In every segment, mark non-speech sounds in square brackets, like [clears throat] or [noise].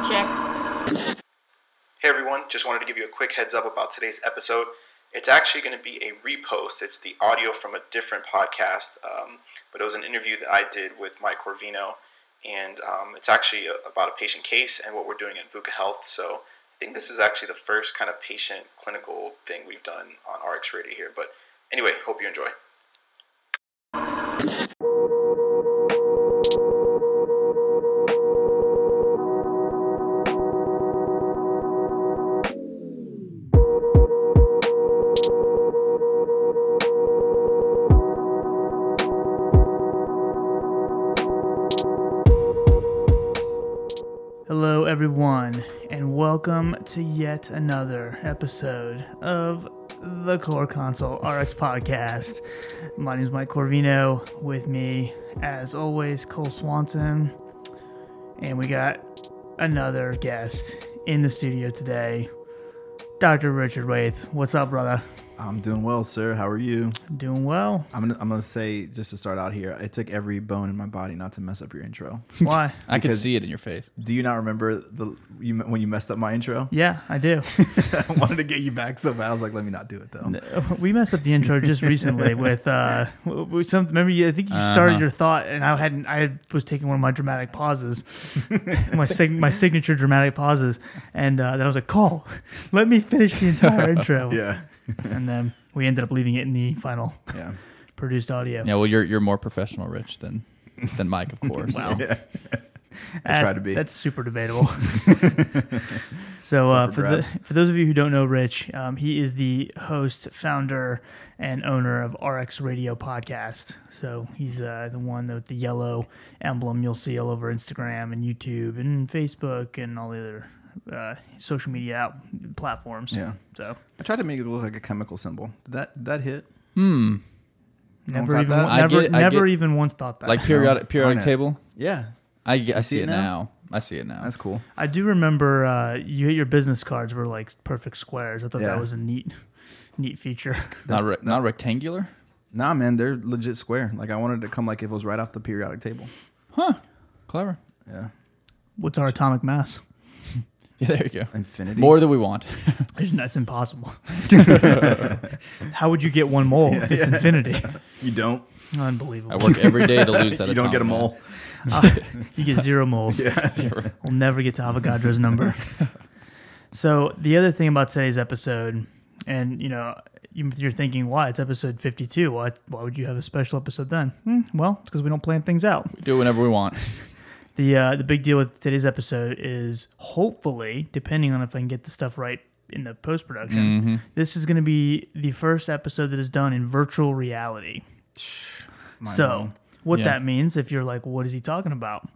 check. Hey everyone, just wanted to give you a quick heads up about today's episode. It's actually going to be a repost. It's the audio from a different podcast, um, but it was an interview that I did with Mike Corvino, and um, it's actually a, about a patient case and what we're doing at VUCA Health. So I think this is actually the first kind of patient clinical thing we've done on RX Radio here. But anyway, hope you enjoy. Everyone, and welcome to yet another episode of the CorConsultRx podcast. My name is Mike Corvino. With me, as always, Cole Swanson, and we got another guest in the studio today, Dr. Richard Waithe. What's up, brother? I'm doing well, sir. How are you? Doing well. I'm gonna, I'm gonna say just to start out here, it took every bone in my body not to mess up your intro. [laughs] Why? I could see it in your face. Do you not remember the you when you messed up my intro? [laughs] Yeah, I do. [laughs] I wanted to get you back so bad. I was like, let me not do it though. We messed up the intro just recently with uh, w- w- some. Remember, you, I think you started Uh-huh. your thought, and I hadn't. I was taking one of my dramatic pauses, my sig- my signature dramatic pauses, and uh, then I was like, "Cole, let me finish the entire intro." Yeah, [laughs] and then we ended up leaving it in the final yeah. produced audio. Yeah, well, you're you're more professional, Rich, than than Mike, of [laughs] course. Wow. yeah. [laughs] That's, try to be. That's super debatable. so, uh, for for, the, for those of you who don't know Rich, um, he is the host, founder, and owner of RX Radio Podcast. So he's uh, the one with the yellow emblem you'll see all over Instagram and YouTube and Facebook and all the other uh, social media out platforms. Yeah. So I tried to make it look like a chemical symbol. Did that did that hit? Hmm. never even that? I never get- I never get- even once thought that. Like periodic periodic table. Yeah, I, I, see, see it it now? now? I see it now. that's cool. I do remember uh, you your business cards were like perfect squares. I thought Yeah. that was a neat, neat feature. [laughs] not re- not rectangular. Nah, man, they're legit square. Like I wanted to come like if it was right off the periodic table. Huh. Clever. Yeah, What's our atomic mass? Yeah, [laughs] there you go. infinity. More than we want. [laughs] There's- That's impossible. [laughs] How would you get one mole if it's infinity? you don't. Unbelievable. I work every day to lose that. You don't get a mole. Uh, you get zero moles. mass. Zero. We'll never get to Avogadro's number. so the other thing about today's episode, and you know, you, you're thinking, why it's episode 52? Why, why would you have a special episode then? Hmm, well, it's because we don't plan things out. We do it whenever we want. The uh, the big deal with today's episode is hopefully, depending on if I can get the stuff right in the post production, this is going to be the first episode that is done in virtual reality. [sighs] Mind so, blown. what Yeah. that means, if you're like, what is he talking about?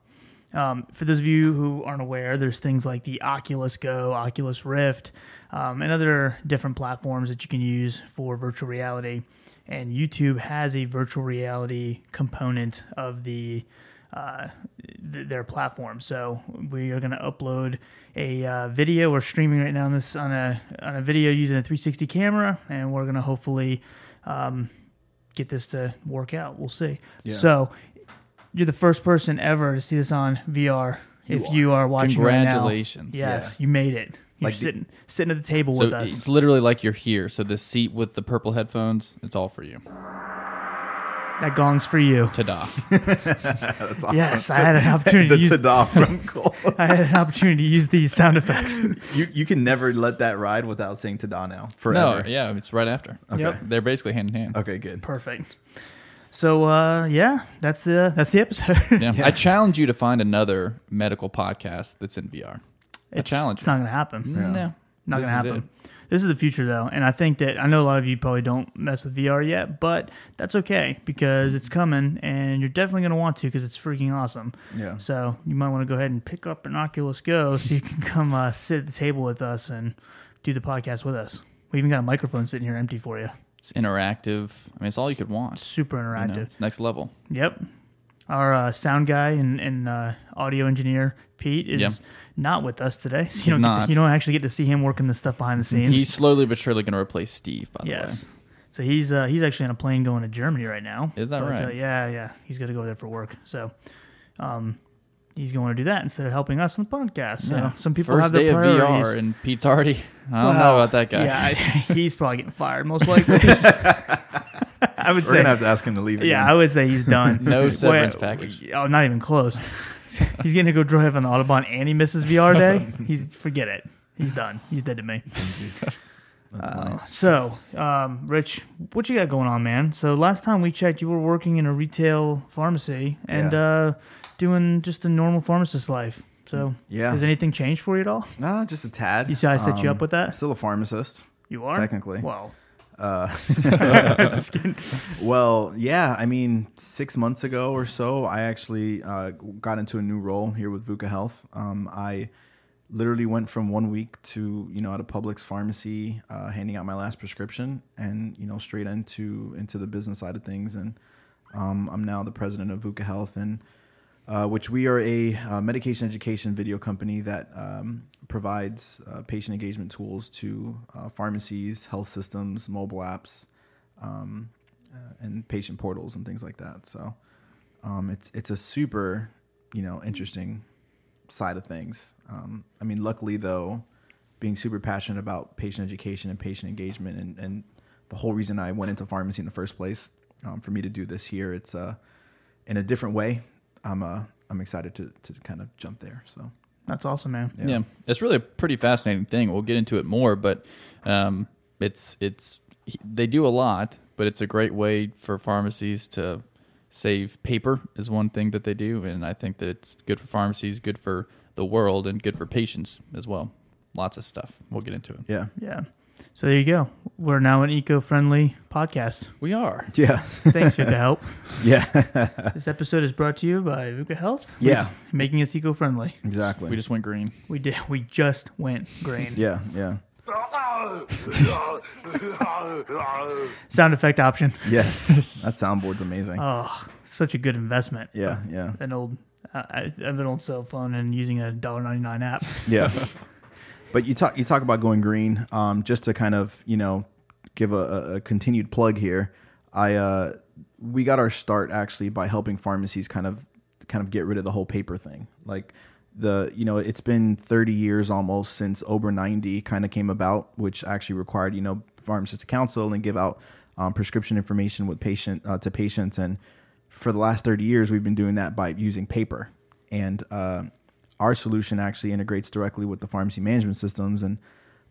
Um, for those of you who aren't aware, there's things like the Oculus Go, Oculus Rift, um, and other different platforms that you can use for virtual reality. And YouTube has a virtual reality component of the uh, th- their platform. So we are going to upload a uh, video. We're streaming right now on this on a on a video using a 360 camera, and we're going to hopefully um, get this to work out. We'll see. Yeah. So you're the first person ever to see this on VR. You if are. you are watching right now. Congratulations. yes, you made it. You're Like the- sitting sitting at the table So with us. it's literally like you're here. So the seat with the purple headphones, it's all for you. That gong's for you. Ta-da. [laughs] That's awesome. Yes, I had an [laughs] opportunity to the use. ta-da from [laughs] Cole. I had an opportunity to use these sound effects. you you can never let that ride without saying ta-da now no, forever. yeah, it's right after. Okay. Yep. They're basically hand in hand. Okay, good. Perfect. So uh, yeah, that's the that's the episode. Yeah. I challenge you to find another medical podcast that's in VR. I challenge It's not gonna happen. you. No, Not This gonna is happen. It. This is the future though, and I think that I know a lot of you probably don't mess with VR yet, but that's okay because it's coming, and you're definitely gonna want to because it's freaking awesome. Yeah. So you might want to go ahead and pick up an Oculus Go [laughs] so you can come uh, sit at the table with us and do the podcast with us. We even got a microphone sitting here empty for you. It's interactive. I mean, it's all you could want. Super You interactive. know, it's next level. Yep. Our uh, sound guy and, and uh, audio engineer Pete is Yep. Not with us today, [laughs] so you He's don't get to- you don't actually get to see him working the stuff behind the scenes. He's slowly but surely going to replace Steve. By the yes. way, So he's uh, he's actually on a plane going to Germany right now. Is that But, right? Uh, yeah, yeah. He's got to go there for work. So, um, he's going to do that instead of helping us on the podcast. So some people First have their day of. VR, and Pete's already. I don't know about that guy. Yeah, [laughs] [laughs] he's probably getting fired most likely. I would We're say. gonna have to ask him to leave. yeah. I would say he's done. No severance Wait, package. Oh, not even close. [laughs] he's going to go drive on the Autobahn and he misses VR day. [laughs] He's forget it. He's done. He's dead to me. [laughs] That's funny. So, um, Rich, what you got going on, man? So last time we checked, you were working in a retail pharmacy and Yeah. uh, doing just the normal pharmacist life. So, Yeah. has anything changed for you at all? Nah, just a tad. You see I set you up with that? I'm still a pharmacist. You are Technically. Well, Uh, [laughs] well, yeah. I mean, six months ago or so, I actually uh, got into a new role here with VUCA Health. Um, I literally went from one week to you know at a Publix pharmacy, uh, handing out my last prescription, and you know straight into into the business side of things. And um, I'm now the president of VUCA Health, and uh, which we are a uh, medication education video company that um, provides uh, patient engagement tools to uh, pharmacies, health systems, mobile apps, um, uh, and patient portals and things like that. So um, it's it's a super you know interesting side of things. Um, I mean, luckily though, being super passionate about patient education and patient engagement, and, and the whole reason I went into pharmacy in the first place, um, for me to do this here, it's uh, in a different way. I'm uh, I'm excited to to kind of jump there. So That's awesome, man. Yeah. it's really a pretty fascinating thing. We'll get into it more, but um, it's it's they do a lot, but it's a great way for pharmacies to save paper is one thing that they do, and I think that it's good for pharmacies, good for the world, and good for patients as well. Lots of stuff. We'll get into it. yeah, Yeah. So there you go. We're now an eco-friendly podcast. We are. yeah, Thanks, VUCA [laughs] Help. yeah, This episode is brought to you by VUCA Health. Yeah. making us eco-friendly. exactly. We just went green. We did. We just went green. yeah, yeah, [laughs] Sound effect option. yes. [laughs] that soundboard's amazing. Oh, such a good investment. yeah, yeah, An old, uh, I have an old cell phone and using a dollar ninety nine app. yeah. But you talk you talk about going green. Um, just to kind of you know give a, a- continued plug here. I uh, we got our start actually by helping pharmacies kind of kind of get rid of the whole paper thing. Like the you know it's been 30 years almost since OBRA 90 kind of came about, which actually required you know pharmacists to counsel and give out um, prescription information with patient uh, to patients and for the last 30 years we've been doing that by using paper and uh, our solution actually integrates directly with the pharmacy management systems and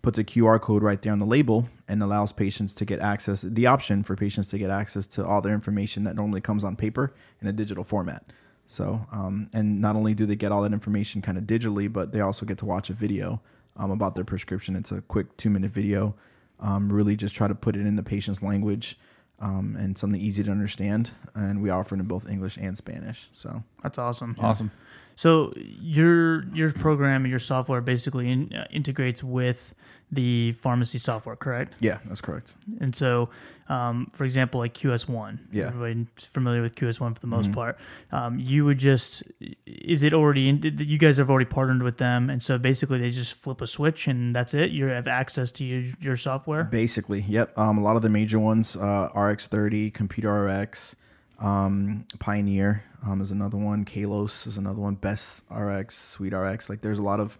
puts a QR code right there on the label and allows patients to get access the option for patients to get access to all their information that normally comes on paper in a digital format. So um, and not only do they get all that information kind of digitally but they also get to watch a video um, about their prescription. It's a quick two minute video. Um, really just try to put it in the patient's language um, and something easy to understand. And we offer it in both english and spanish so. That's awesome. Awesome. So your your program and your software basically in, uh, integrates with the pharmacy software, correct? yeah that's correct And so, um, for example, like QS1, Yeah. everybody's familiar with QS1 for the most part. Um, you would just, is it already, in, you guys have already partnered with them, and so basically they just flip a switch and that's it. You have access to your, your software. Basically, yep. Um, a lot of the major ones, uh, RX30, Computer RX, um, Pioneer um, is another one. Kalos is another one. Best RX, Suite RX. Like, there's a lot of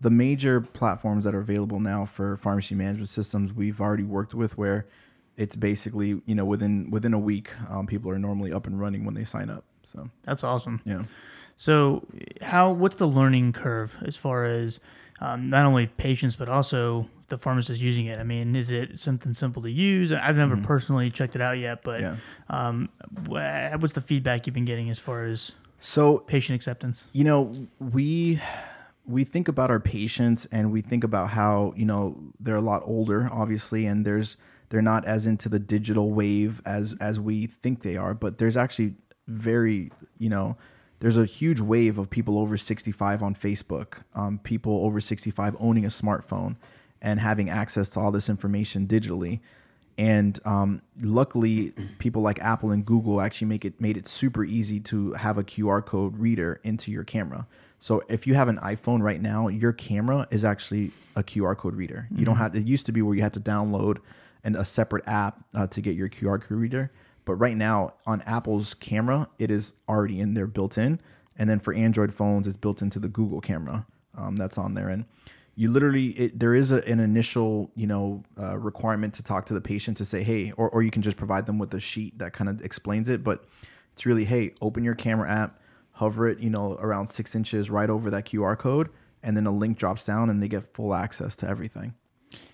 the major platforms that are available now for pharmacy management systems. We've already worked with where it's basically you know within within a week, um, people are normally up and running when they sign up. So That's awesome. yeah. So, how what's the learning curve as far as um, not only patients but also the pharmacist using it? I mean, is it something simple to use? I've never personally checked it out yet, but Yeah. um, what's the feedback you've been getting as far as So patient acceptance? you know we we think about our patients and we think about how you know they're a lot older obviously and there's they're not as into the digital wave as as we think they are but there's actually very you know there's a huge wave of people over 65 on facebook um, people over 65 owning a smartphone and having access to all this information digitally. And um, luckily people like apple and google actually make it made it super easy to have a qr code reader into your camera. So if you have an iphone right now your camera is actually a qr code reader. You don't have it used to be where you had to download and a separate app uh, to get your qr code reader. But right now on apple's camera it is already in there built in. And then for Android phones, it's built into the Google camera um, that's on there. And you literally, it, there is a, an initial, you know, uh, requirement to talk to the patient to say, hey, or, or you can just provide them with a sheet that kind of explains it. But it's really, hey, open your camera app, hover it, you know, around six inches right over that QR code, and then a link drops down and they get full access to everything.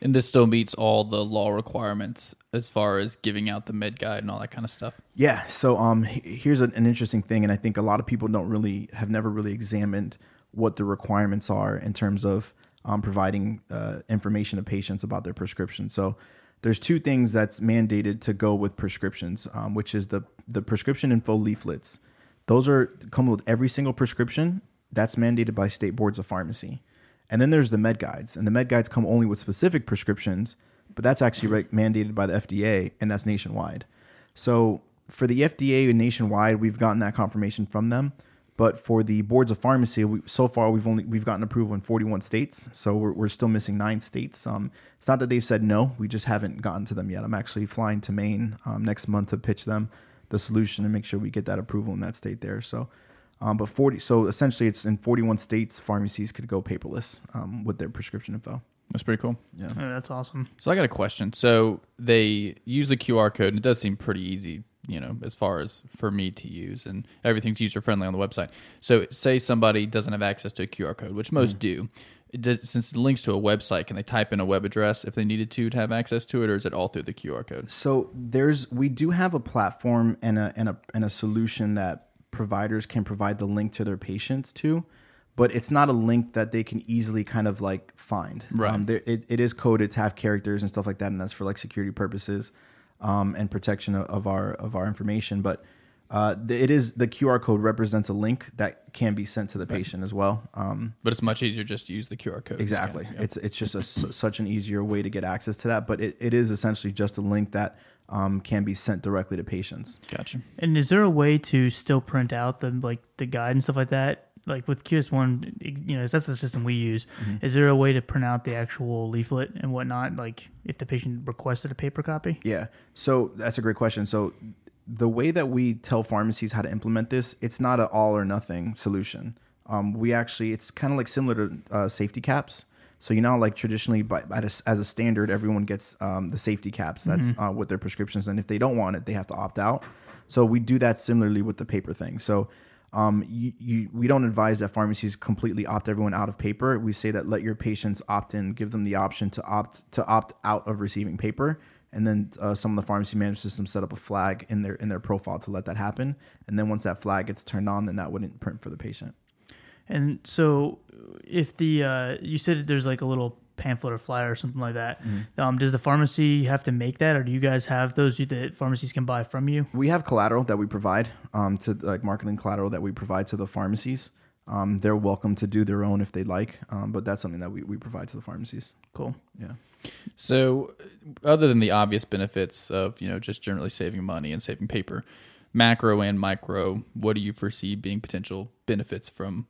And this still meets all the law requirements as far as giving out the med guide and all that kind of stuff. Yeah. So um, here's an, an interesting thing, and I think a lot of people don't really have never really examined what the requirements are in terms of um, providing uh, information to patients about their prescription. So there's two things that's mandated to go with prescriptions, um, which is the the prescription info leaflets. Those are come with every single prescription. That's mandated by state boards of pharmacy. And then there's the med guides, and the med guides come only with specific prescriptions, but that's actually mandated by the FDA, and that's nationwide. So for the FDA and nationwide, we've gotten that confirmation from them. But for the boards of pharmacy, we, so far we've only we've gotten approval in 41 states, so we're, we're still missing nine states. Um, it's not that they've said no, we just haven't gotten to them yet. I'm actually flying to Maine um, next month to pitch them the solution and make sure we get that approval in that state there. So um, but 40, so essentially, it's in 41 states, pharmacies could go paperless um, with their prescription info. That's pretty cool. Yeah. that's awesome. So I got a question. So they use the QR code, and it does seem pretty easy, you know, as far as for me to use, and everything's user friendly on the website. So say somebody doesn't have access to a QR code, which most mm-hmm. do. It does, since it links to a website, can they type in a web address if they needed to to have access to it, or is it all through the QR code? So there's we do have a platform and a and a and a solution that providers can provide the link to their patients to, but it's not a link that they can easily kind of like find. Right. Um, there, it, it is coded to have characters and stuff like that, and that's for like security purposes um, and protection of, of our of our information. But uh, it is the QR code represents a link that can be sent to the patient as well. Um, but it's much easier just to use the QR code. exactly. Scan, yeah. It's it's just a, such an easier way to get access to that. But it, it is essentially just a link that um, can be sent directly to patients. Gotcha. And is there a way to still print out the like the guide and stuff like that? Like with QS One, you know, that's the system we use. Mm-hmm. Is there a way to print out the actual leaflet and whatnot? Like if the patient requested a paper copy? Yeah. So that's a great question. So the way that we tell pharmacies how to implement this, it's not an all or nothing solution. Um, we actually, it's kind of like similar to uh, safety caps. So you know, like traditionally, by, by as, as a standard, everyone gets um, the safety caps. That's Mm-hmm. uh, with their prescriptions, and if they don't want it, they have to opt out. So we do that similarly with the paper thing. So um, you, you, we don't advise that pharmacies completely opt everyone out of paper. We say that let your patients opt in, give them the option to opt to opt out of receiving paper, and then uh, some of the pharmacy management systems set up a flag in their in their profile to let that happen. And then once that flag gets turned on, then that wouldn't print for the patient. And so, if the uh, you said there's like a little pamphlet or flyer or something like that, Mm-hmm. um, does the pharmacy have to make that, or do you guys have those that pharmacies can buy from you? We have collateral that we provide um, to like marketing collateral that we provide to the pharmacies. Um, they're welcome to do their own if they like, um, but that's something that we, we provide to the pharmacies. Cool. Yeah. So, other than the obvious benefits of you know just generally saving money and saving paper, macro and micro, what do you foresee being potential benefits from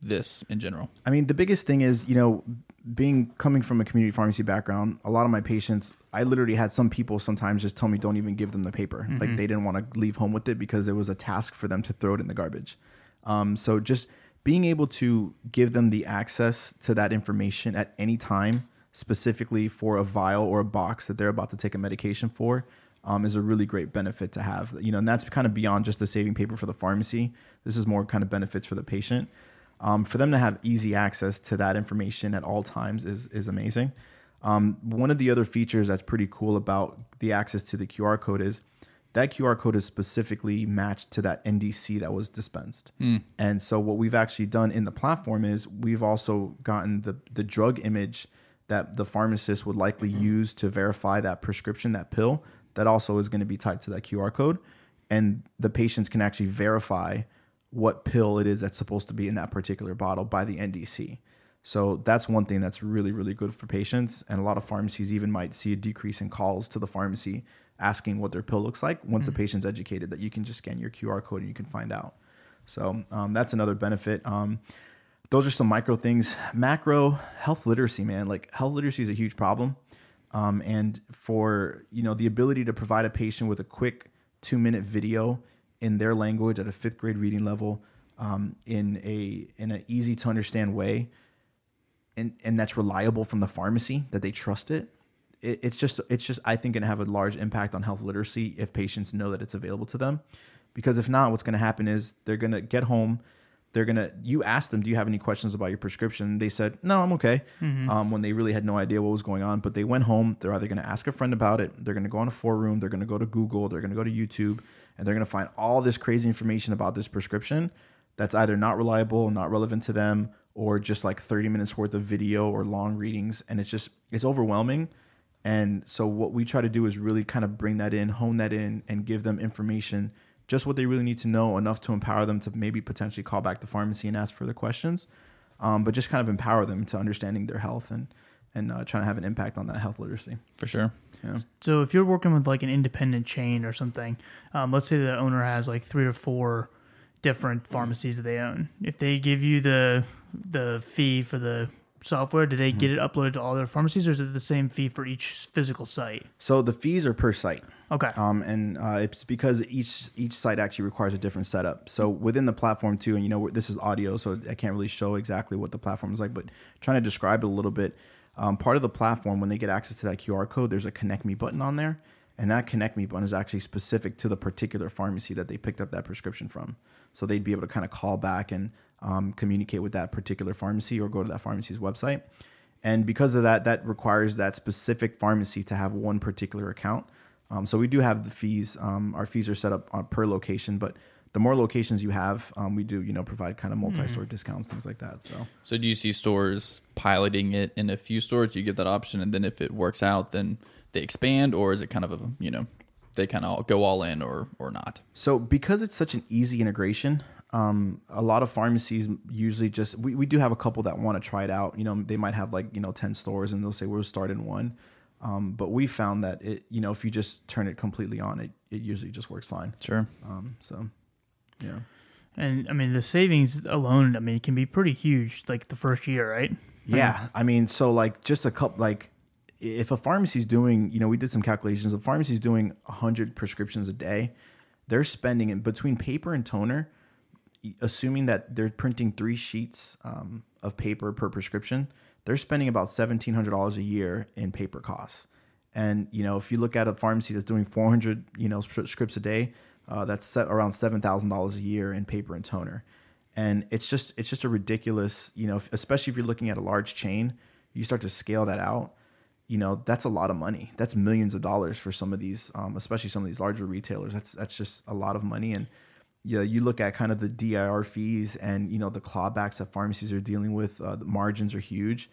this in general? I mean, the biggest thing is, you know, being coming from a community pharmacy background, a lot of my patients, I literally had some people sometimes just tell me don't even give them the paper. Like they didn't want to leave home with it because it was a task for them to throw it in the garbage. Um, so just being able to give them the access to that information at any time, specifically for a vial or a box that they're about to take a medication for, um, is a really great benefit to have. You know, and that's kind of beyond just the saving paper for the pharmacy. This is more kind of benefits for the patient. Um, for them to have easy access to that information at all times is is amazing. Um, one of the other features that's pretty cool about the access to the QR code is that QR code is specifically matched to that NDC that was dispensed. And so what we've actually done in the platform is we've also gotten the the drug image that the pharmacist would likely use to verify that prescription, that pill, that also is going to be tied to that QR code. And the patients can actually verify what pill it is that's supposed to be in that particular bottle by the NDC. So that's one thing that's really, really good for patients. And a lot of pharmacies even might see a decrease in calls to the pharmacy asking what their pill looks like once the patient's educated that you can just scan your QR code and you can find out. So um, that's another benefit. Um, those are some micro things. Macro health literacy, man. Like health literacy is a huge problem. Um, and for you know the ability to provide a patient with a quick two minute video in their language at a fifth grade reading level um, in a in an easy to understand way, and and that's reliable from the pharmacy that they trust it, it it's just it's just I think going to have a large impact on health literacy if patients know that it's available to them, because if not, what's going to happen is they're going to get home. They're gonna. You ask them, "Do you have any questions about your prescription?" They said, "No, I'm okay." Um, when they really had no idea what was going on, but they went home. They're either gonna ask a friend about it. They're gonna go on a forum. They're gonna go to Google. They're gonna go to YouTube, and they're gonna find all this crazy information about this prescription that's either not reliable, not relevant to them, or just like 30 minutes worth of video or long readings, and it's just it's overwhelming. And so what we try to do is really kind of bring that in, hone that in, and give them information, just what they really need to know, enough to empower them to maybe potentially call back the pharmacy and ask further questions, um, but just kind of empower them to understanding their health and and uh, trying to have an impact on that health literacy. For sure. Yeah. So if you're working with like an independent chain or something, um, let's say the owner has like three or four different pharmacies that they own. If they give you the the fee for the software, do they get it uploaded to all their pharmacies, or is it the same fee for each physical site? So the fees are per site. Okay. Um, and uh, it's because each each site actually requires a different setup. So within the platform too, and you know this is audio, so I can't really show exactly what the platform is like, but trying to describe it a little bit. Um, part of the platform, when they get access to that QR code, there's a Connect Me button on there, and that Connect Me button is actually specific to the particular pharmacy that they picked up that prescription from. So they'd be able to kind of call back and um, communicate with that particular pharmacy or go to that pharmacy's website. And because of that, that requires that specific pharmacy to have one particular account. Um, so we do have the fees. Um, our fees are set up on per location, but the more locations you have, um, we do you know provide kind of multi-store discounts, things like that. So So do you see stores piloting it in a few stores? You give that option, and then if it works out, then they expand, or is it kind of a you know they kind of go all in or or not? So because it's such an easy integration, um, a lot of pharmacies usually just we, we do have a couple that want to try it out. You know, they might have like you know ten stores and they'll say we'll start in one. Um, but we found that it you know if you just turn it completely on, it it usually just works fine. Sure. Um, so yeah. And I mean, the savings alone, I mean, can be pretty huge. Like the first year, right? Yeah, I mean, so like just a couple, like if a pharmacy's doing, you know, we did some calculations. A pharmacy's doing hundred prescriptions a day, they're spending in between paper and toner, assuming that they're printing three sheets um, of paper per prescription, they're spending about seventeen hundred dollars a year in paper costs. And you know, if you look at a pharmacy that's doing four hundred, you know, scripts a day, uh, that's set around seven thousand dollars a year in paper and toner. And it's just it's just a ridiculous, you know, if, especially if you're looking at a large chain, you start to scale that out. You know, that's a lot of money. That's millions of dollars for some of these, um, especially some of these larger retailers. That's that's just a lot of money. And you know, you look at kind of the DIR fees and you know the clawbacks that pharmacies are dealing with. Uh, the margins are huge.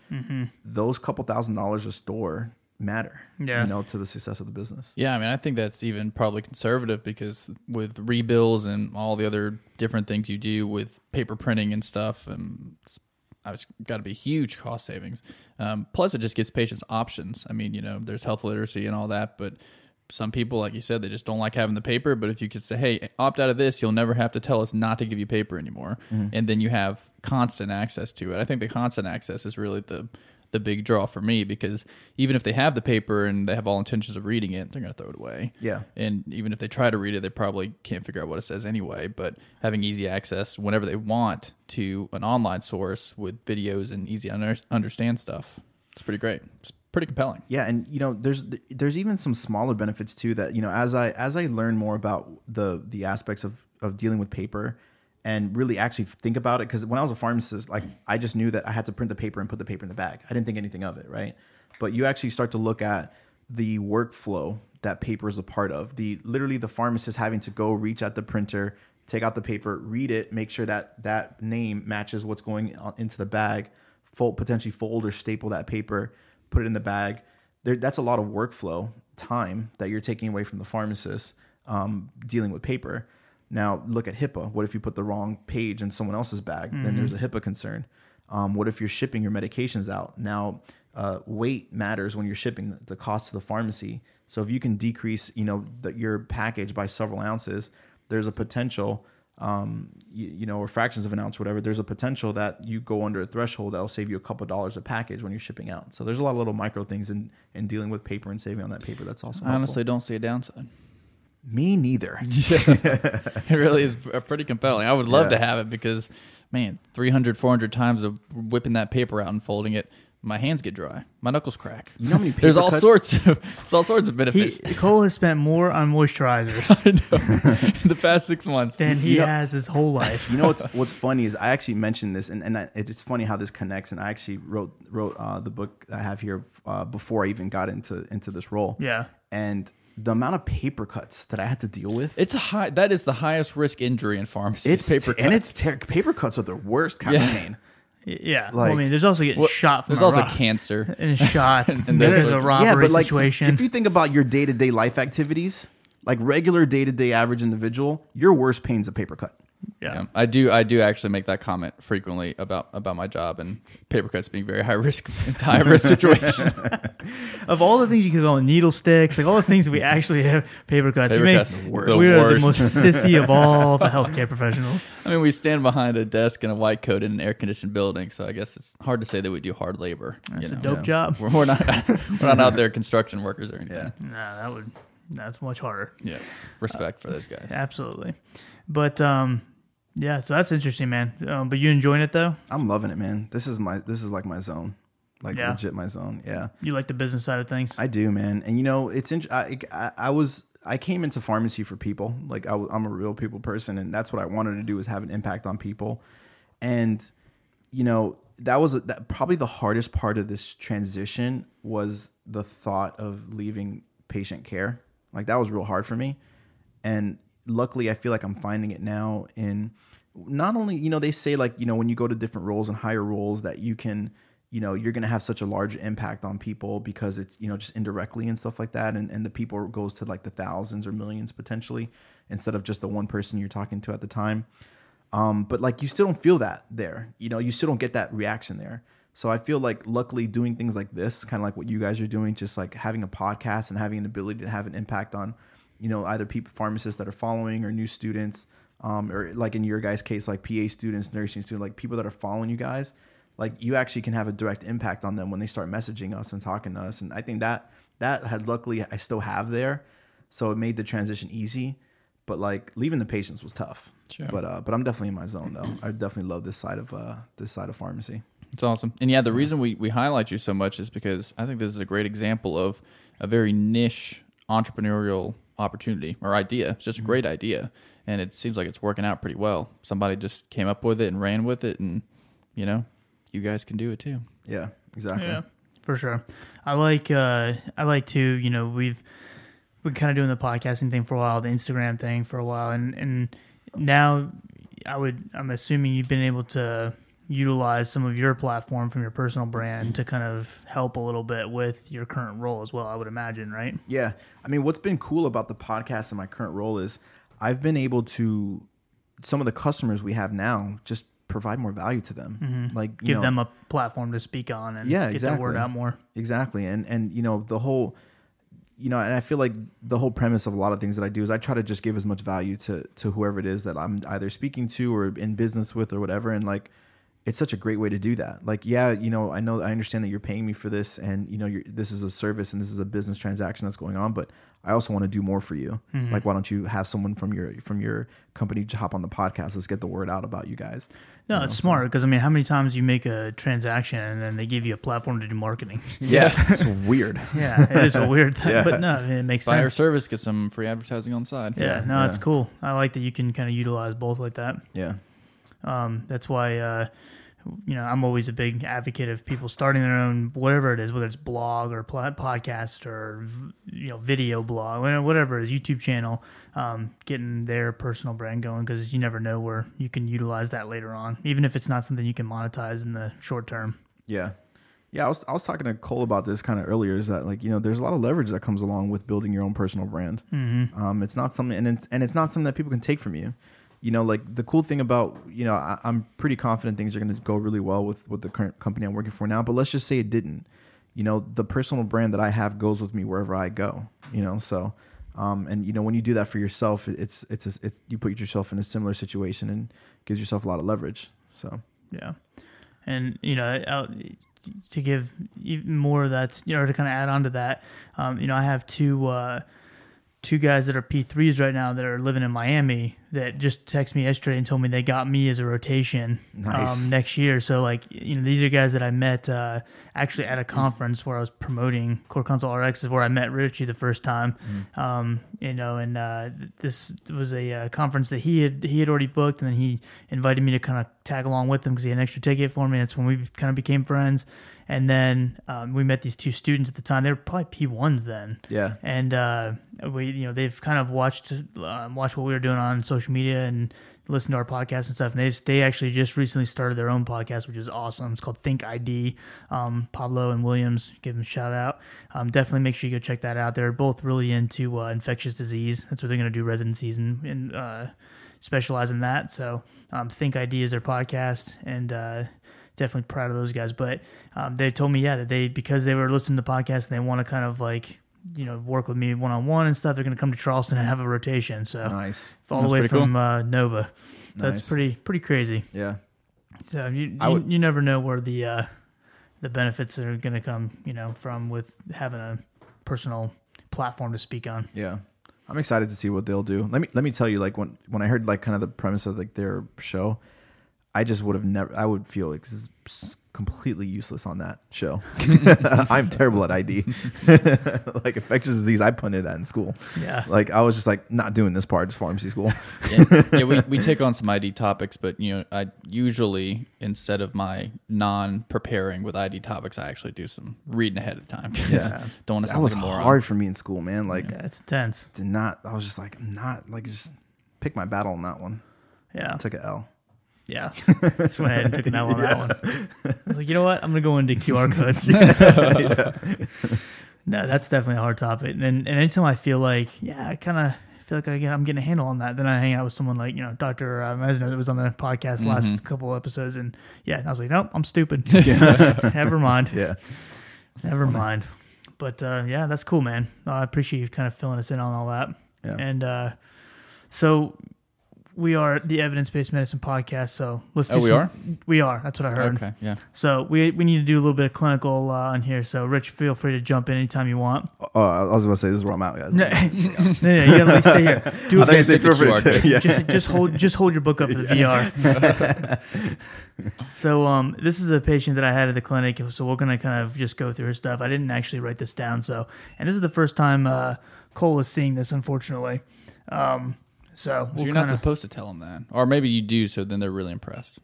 Those couple thousand dollars a store matter. Yeah. you know, to the success of the business. Yeah, I mean, I think that's even probably conservative because with rebills and all the other different things you do with paper printing and stuff, and it's, uh, it's got to be huge cost savings. Um, plus, it just gives patients options. I mean, you know, there's health literacy and all that, but some people, like you said, they just don't like having the paper. But if you could say, "Hey, opt out of this," you'll never have to tell us not to give you paper anymore, mm-hmm. and then you have constant access to it. I think the constant access is really the the big draw for me because even if they have the paper and they have all intentions of reading it, they're going to throw it away. Yeah. And even if they try to read it, they probably can't figure out what it says anyway. But having easy access whenever they want to an online source with videos and easy to under- understand stuff, it's pretty great. It's pretty compelling. Yeah, and you know, there's there's even some smaller benefits too that you know as I as I learn more about the the aspects of of dealing with paper and really actually think about it because when I was a pharmacist, like I just knew that I had to print the paper and put the paper in the bag. I didn't think anything of it, right? But you actually start to look at the workflow that paper is a part of. The literally the pharmacist having to go reach at the printer, take out the paper, read it, make sure that that name matches what's going into the bag, fold potentially fold or staple that paper, put it in the bag. There, that's a lot of workflow time that you're taking away from the pharmacist um, dealing with paper. Now look at HIPAA. What if you put the wrong page in someone else's bag? Then there's a HIPAA concern. Um, what if you're shipping your medications out? Now uh, weight matters when you're shipping the cost to the pharmacy. So if you can decrease, you know, the, your package by several ounces, there's a potential, um, you, you know, or fractions of an ounce, whatever. There's a potential that you go under a threshold that'll save you a couple dollars a package when you're shipping out. So there's a lot of little micro things in in dealing with paper and saving on that paper. That's also I honestly don't see a downside. Me neither. [laughs] it really is pretty compelling. I would love Yeah. to have it because, man, 300, 400 times of whipping that paper out and folding it, my hands get dry, my knuckles crack. You know how many [laughs] There's all cuts- sorts of [laughs] it's all sorts of He, benefits Cole has spent more on moisturizers I know, in the past six months. than he You know- has his whole life. You know what's what's funny is I actually mentioned this, and and I, it's funny how this connects. And I actually wrote wrote uh, the book I have here uh, before I even got into into this role. Yeah. and the amount of paper cuts that I had to deal with. It's a high. That is the highest risk injury in pharmacy. it's paper and cuts. it's ter- paper cuts are the worst kind of pain. Yeah. well, I mean, there's also getting Well, shot from There's a also rob- cancer. [laughs] and shot. [laughs] And and there's a of- robbery yeah, but like situation. if you think about your day to day life activities, like regular day to day average individual, your worst pain's a paper cut. Yeah. Yeah, I do. I do actually make that comment frequently about about my job and paper cuts being very high risk. [laughs] It's a high risk situation. [laughs] Of all the things you could go on, needle sticks, like all the things that we actually have, paper cuts. Paper you make, cuts, the We are the most sissy of all the healthcare professionals. [laughs] I mean, we stand behind a desk in a white coat in an air conditioned building, so I guess it's hard to say that we do hard labor. It's you a know? dope job. We're, we're not we're not out there construction workers or anything. Yeah. Nah, that would that's much harder. Yes, respect for those guys. Absolutely. But um, yeah, so that's interesting, man. Um, but you enjoying it though? I'm loving it, man. This is my this is like my zone, like Yeah. legit my zone. Yeah. You like the business side of things? I do, man. And you know, it's int- I, I, I was I came into pharmacy for people. Like I, am a real people person, and that's what I wanted to do was have an impact on people. And you know, that was that probably the hardest part of this transition was the thought of leaving patient care. Like that was real hard for me. And luckily, I feel like I'm finding it now in not only you know they say like you know when you go to different roles and higher roles that you can you know you're going to have such a large impact on people because it's you know just indirectly and stuff like that. And, and the people goes to like the thousands or millions potentially instead of just the one person you're talking to at the time. Um, but like you still don't feel that there. You know you still don't get that reaction there. So i feel like luckily doing things like this kind of like what you guys are doing just like having a podcast and having an ability to have an impact on you know either people pharmacists that are following or new students um, or like in your guys case like pa students nursing students like people that are following you guys like you actually can have a direct impact on them when they start messaging us and talking to us. And i think that that had luckily i still have there. So it made the transition easy. But like leaving the patients was tough. Sure. but uh but i'm definitely in my zone though. I definitely love this side of uh this side of pharmacy. It's awesome. And yeah, the reason we, we highlight you so much is because I think this is a great example of a very niche entrepreneurial opportunity or idea. It's just a great idea. And it seems like it's working out pretty well. Somebody just came up with it and ran with it. And, you know, you guys can do it too. yeah exactly Yeah, for sure. I like uh I like to, you know, we've been kind of doing the podcasting thing for a while, the Instagram thing for a while, and and now I would I'm assuming you've been able to utilize some of your platform from your personal brand to kind of help a little bit with your current role as well. I would imagine, right? Yeah. I mean, what's been cool about the podcast and my current role is I've been able to, some of the customers we have now, just provide more value to them. Like, you Mm-hmm. Give know, them a platform to speak on and Yeah, get the word out more. Exactly. And, and, you know, the whole, you know, and I feel like the whole premise of a lot of things that I do is I try to just give as much value to, to whoever it is that I'm either speaking to or in business with or whatever. And like, it's such a great way to do that. Like, yeah, you know, I know, I understand that you're paying me for this, and you know, you're, this is a service and this is a business transaction that's going on. But I also want to do more for you. Mm-hmm. Like, why don't you have someone from your from your company to hop on the podcast? Let's get the word out about you guys. No, it's smart because I mean, how many times you make a transaction and then they give you a platform to do marketing? [laughs] Yeah, [laughs] it's weird. yeah, it is a weird thing, [laughs] Yeah. but no, I mean, it makes Buy our service, get some free advertising on the side. Yeah, no, it's cool. I like that you can kind of utilize both like that. Yeah, Um, that's why, uh, you know, I'm always a big advocate of people starting their own, whatever it is, whether it's blog or podcast or, you know, video blog, whatever it is, YouTube channel, um, getting their personal brand going because you never know where you can utilize that later on, even if it's not something you can monetize in the short term. yeah, yeah. I was I was talking to Cole about this kind of earlier. Is that like you know, there's a lot of leverage that comes along with building your own personal brand. Mm-hmm. Um, it's not something, and it's and it's not something that people can take from you. You know, like the cool thing about you know, I, I'm pretty confident things are going to go really well with with the current company I'm working for now. But let's just say it didn't. You know, the personal brand that I have goes with me wherever I go. You know, so. Um, and you know when you do that for yourself, it's it's a, it, you put yourself in a similar situation and gives yourself a lot of leverage. So Yeah, and you know, I'll, to give even more of that, you know, to kind of add on to that, um, you know, I have two uh, two guys that are P3s right now that are living in Miami that just texted me yesterday and told me they got me as a rotation Nice. um, next year. So like you know these are guys that I met uh, actually at a conference where I was promoting CorConsultRx is where I met Richie the first time. Um, you know, and uh, this was a uh, conference that he had he had already booked, and then he invited me to kind of tag along with him because he had an extra ticket for me. That's when we kind of became friends. And then um, we met these two students at the time. They were probably P ones then Yeah. and uh, we you know they've kind of watched um, watched what we were doing on social media and listened to our podcast and stuff. And they they actually just recently started their own podcast, which is awesome. It's called Think ID. Um, Pablo and Williams, give them a shout out. Um, definitely make sure you go check that out. They're both really into uh, infectious disease. That's what they're going to do residencies and, and uh, specialize in that. So um, Think ID is their podcast and. Uh, definitely proud of those guys. But um, they told me, yeah, that they because they were listening to the podcast and they want to kind of like you know work with me one on one and stuff. They're going to come to Charleston and have a rotation. So Nice. all That's the way pretty cool. from uh, Nova. So Nice. That's pretty pretty crazy. Yeah. So you I you, would- you never know where the uh, the benefits are going to come. You know from with having a personal platform to speak on. Yeah. I'm excited to see what they'll do. Let me let me tell you, like when when I heard like kind of the premise of like their show, I just would have never. I would feel like s- s- completely useless on that show. [laughs] [laughs] I'm terrible at ID, [laughs] like infectious disease. I punted that in school. Yeah. Like I was just like not doing this part, just pharmacy school. yeah, yeah, we, we take on some ID topics, but you know, I usually instead of my non-preparing with ID topics, I actually do some reading ahead of time. Yeah. don't want to That was like hard for me in school, man. Like Yeah, it's intense. did not. I was just like I'm not like just pick my battle on that one. Yeah. I took an L. Yeah. [laughs] Just went ahead and took an L on that one. I was like, you know what? I'm going to go into QR [laughs] codes. no, that's definitely a hard topic. And, and anytime I feel like, yeah, I kind of feel like I get, I'm getting a handle on that, then I hang out with someone like, you know, Dr. Uh, Mesner that was on the podcast last couple episodes. And yeah, I was like, nope, I'm stupid. [laughs] Never mind. Yeah. Never mind. But uh, yeah, that's cool, man. I appreciate you kind of filling us in on all that. Yeah. And uh, so we are the evidence based medicine podcast. So let's. Do Oh, we some- are? We are. That's what I heard. Okay, yeah. So we we need to do a little bit of clinical uh, on here. So Rich, feel free to jump in anytime you want. Oh, I was about to say this is where I'm out, guys. No, [laughs] no, no, you gotta stay here. [laughs] Do I it. thought you said feel free to- [laughs] yeah. just, just hold just hold your book up for the VR. so um, this is a patient that I had at the clinic. So we're gonna kind of just go through her stuff. I didn't actually write this down. So and this is the first time uh, Cole is seeing this, unfortunately. Um, so So we'll you're not kinda- supposed to tell them that, or maybe you do, so then they're really impressed.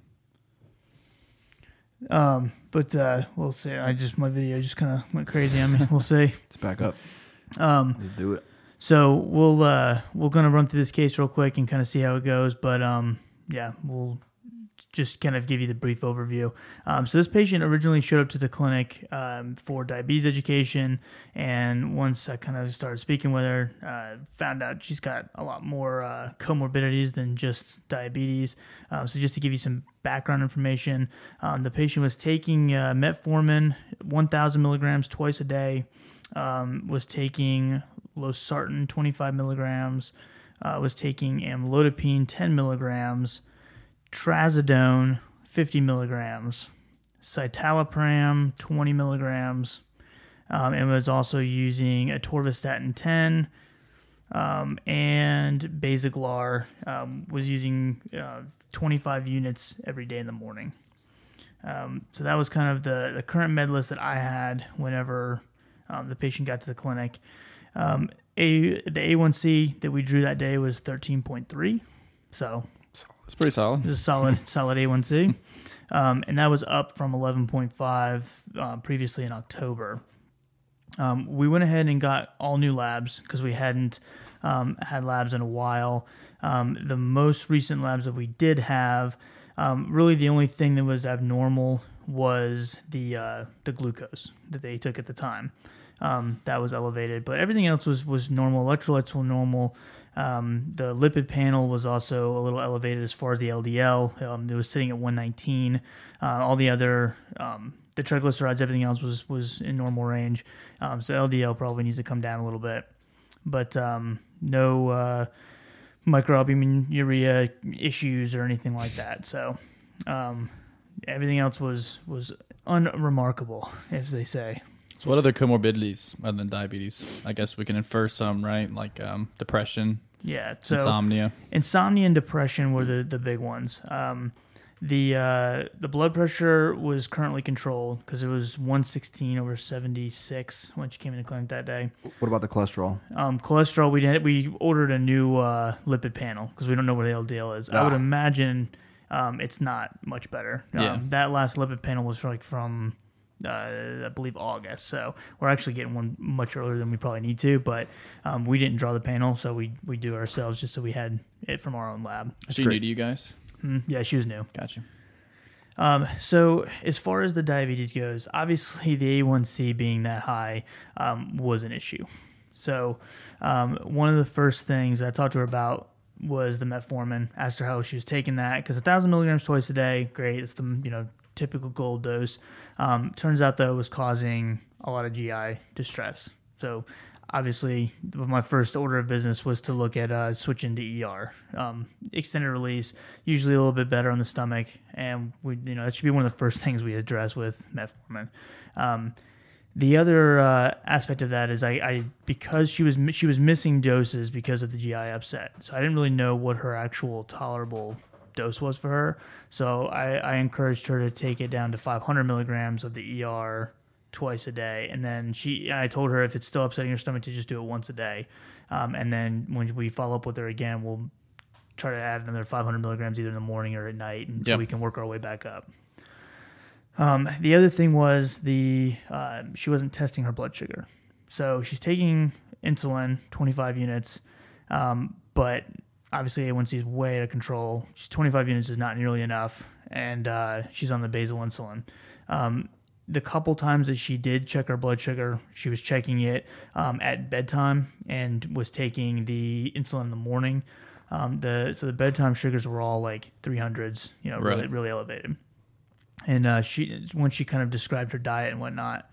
Um, but uh, we'll see. I just my video just kind of went crazy on me. We'll see. [laughs] Let's back up. Um, Let's do it. So we'll uh we're gonna run through this case real quick and kind of see how it goes. But um yeah, we'll just kind of give you the brief overview. Um, so this patient originally showed up to the clinic um, for diabetes education, and once I kind of started speaking with her, uh, found out she's got a lot more uh, comorbidities than just diabetes. Um, so just to give you some background information, um, the patient was taking uh, metformin, 1,000 milligrams twice a day. Um, was taking losartan 25 milligrams, uh, was taking amlodipine 10 milligrams, trazodone 50 milligrams, citalopram 20 milligrams, um, and was also using atorvastatin 10 um, and Basaglar um, was using uh, 25 units every day in the morning. Um, so that was kind of the, the current med list that I had whenever um, the patient got to the clinic. Um, a the A1C that we drew that day was 13.3, so It's pretty solid. it was [laughs] a solid solid A1C, um, and that was up from 11.5 uh, previously in October. Um, we went ahead and got all new labs because we hadn't um, had labs in a while. Um, the most recent labs that we did have, um, really the only thing that was abnormal was the uh, the glucose that they took at the time. Um, that was elevated, but everything else was was normal. Electrolytes were normal. Um, the lipid panel was also a little elevated as far as the LDL. Um, it was sitting at 119. Uh, all the other um, the triglycerides, everything else was was in normal range. Um, so LDL probably needs to come down a little bit, but um, no uh, microalbuminuria issues or anything like that. So um, everything else was was unremarkable, as they say. So, what other comorbidities other than diabetes? I guess we can infer some, right? Like um, depression, Yeah. So insomnia. insomnia and depression were the, the big ones. Um, the uh, the blood pressure was currently controlled because it was 116 over 76 when she came in the clinic that day. What about the cholesterol? Um, cholesterol, we did we ordered a new uh, lipid panel because we don't know what the LDL is. I would Ah. imagine um, it's not much better. Um, Yeah. That last lipid panel was like from uh, I believe August, so we're actually getting one much earlier than we probably need to. But um, we didn't draw the panel, so we we do it ourselves just so we had it from our own lab. Is she great. new to you guys? Mm, yeah, she was new. Gotcha. Um, so as far as the diabetes goes, obviously the A1C being that high um, was an issue. So um, one of the first things I talked to her about was the metformin. Asked her how she was taking that because a thousand milligrams twice a day, great. It's the you know typical gold dose. Um, turns out though it was causing a lot of GI distress. So obviously my first order of business was to look at uh, switching to ER. Um, extended release, usually a little bit better on the stomach, and we you know that should be one of the first [laughs] things we address with metformin. Um, the other uh, aspect of that is I, I because she was she was missing doses because of the GI upset, so I didn't really know what her actual tolerable dose was for her. So I, I encouraged her to take it down to 500 milligrams of the ER twice a day, and then she I told her if it's still upsetting her stomach to just do it once a day, um, and then when we follow up with her again, we'll try to add another 500 milligrams either in the morning or at night until Yep. we can work our way back up. Um, the other thing was the uh, she wasn't testing her blood sugar, so she's taking insulin, 25 units, um, but obviously A1C is way out of control. She's 25 units is not nearly enough, and uh, she's on the basal insulin. Um, the couple times that she did check her blood sugar, she was checking it um, at bedtime and was taking the insulin in the morning. Um, the so the bedtime sugars were all like 300s, you know, really Right. really elevated and uh, she when she kind of described her diet and whatnot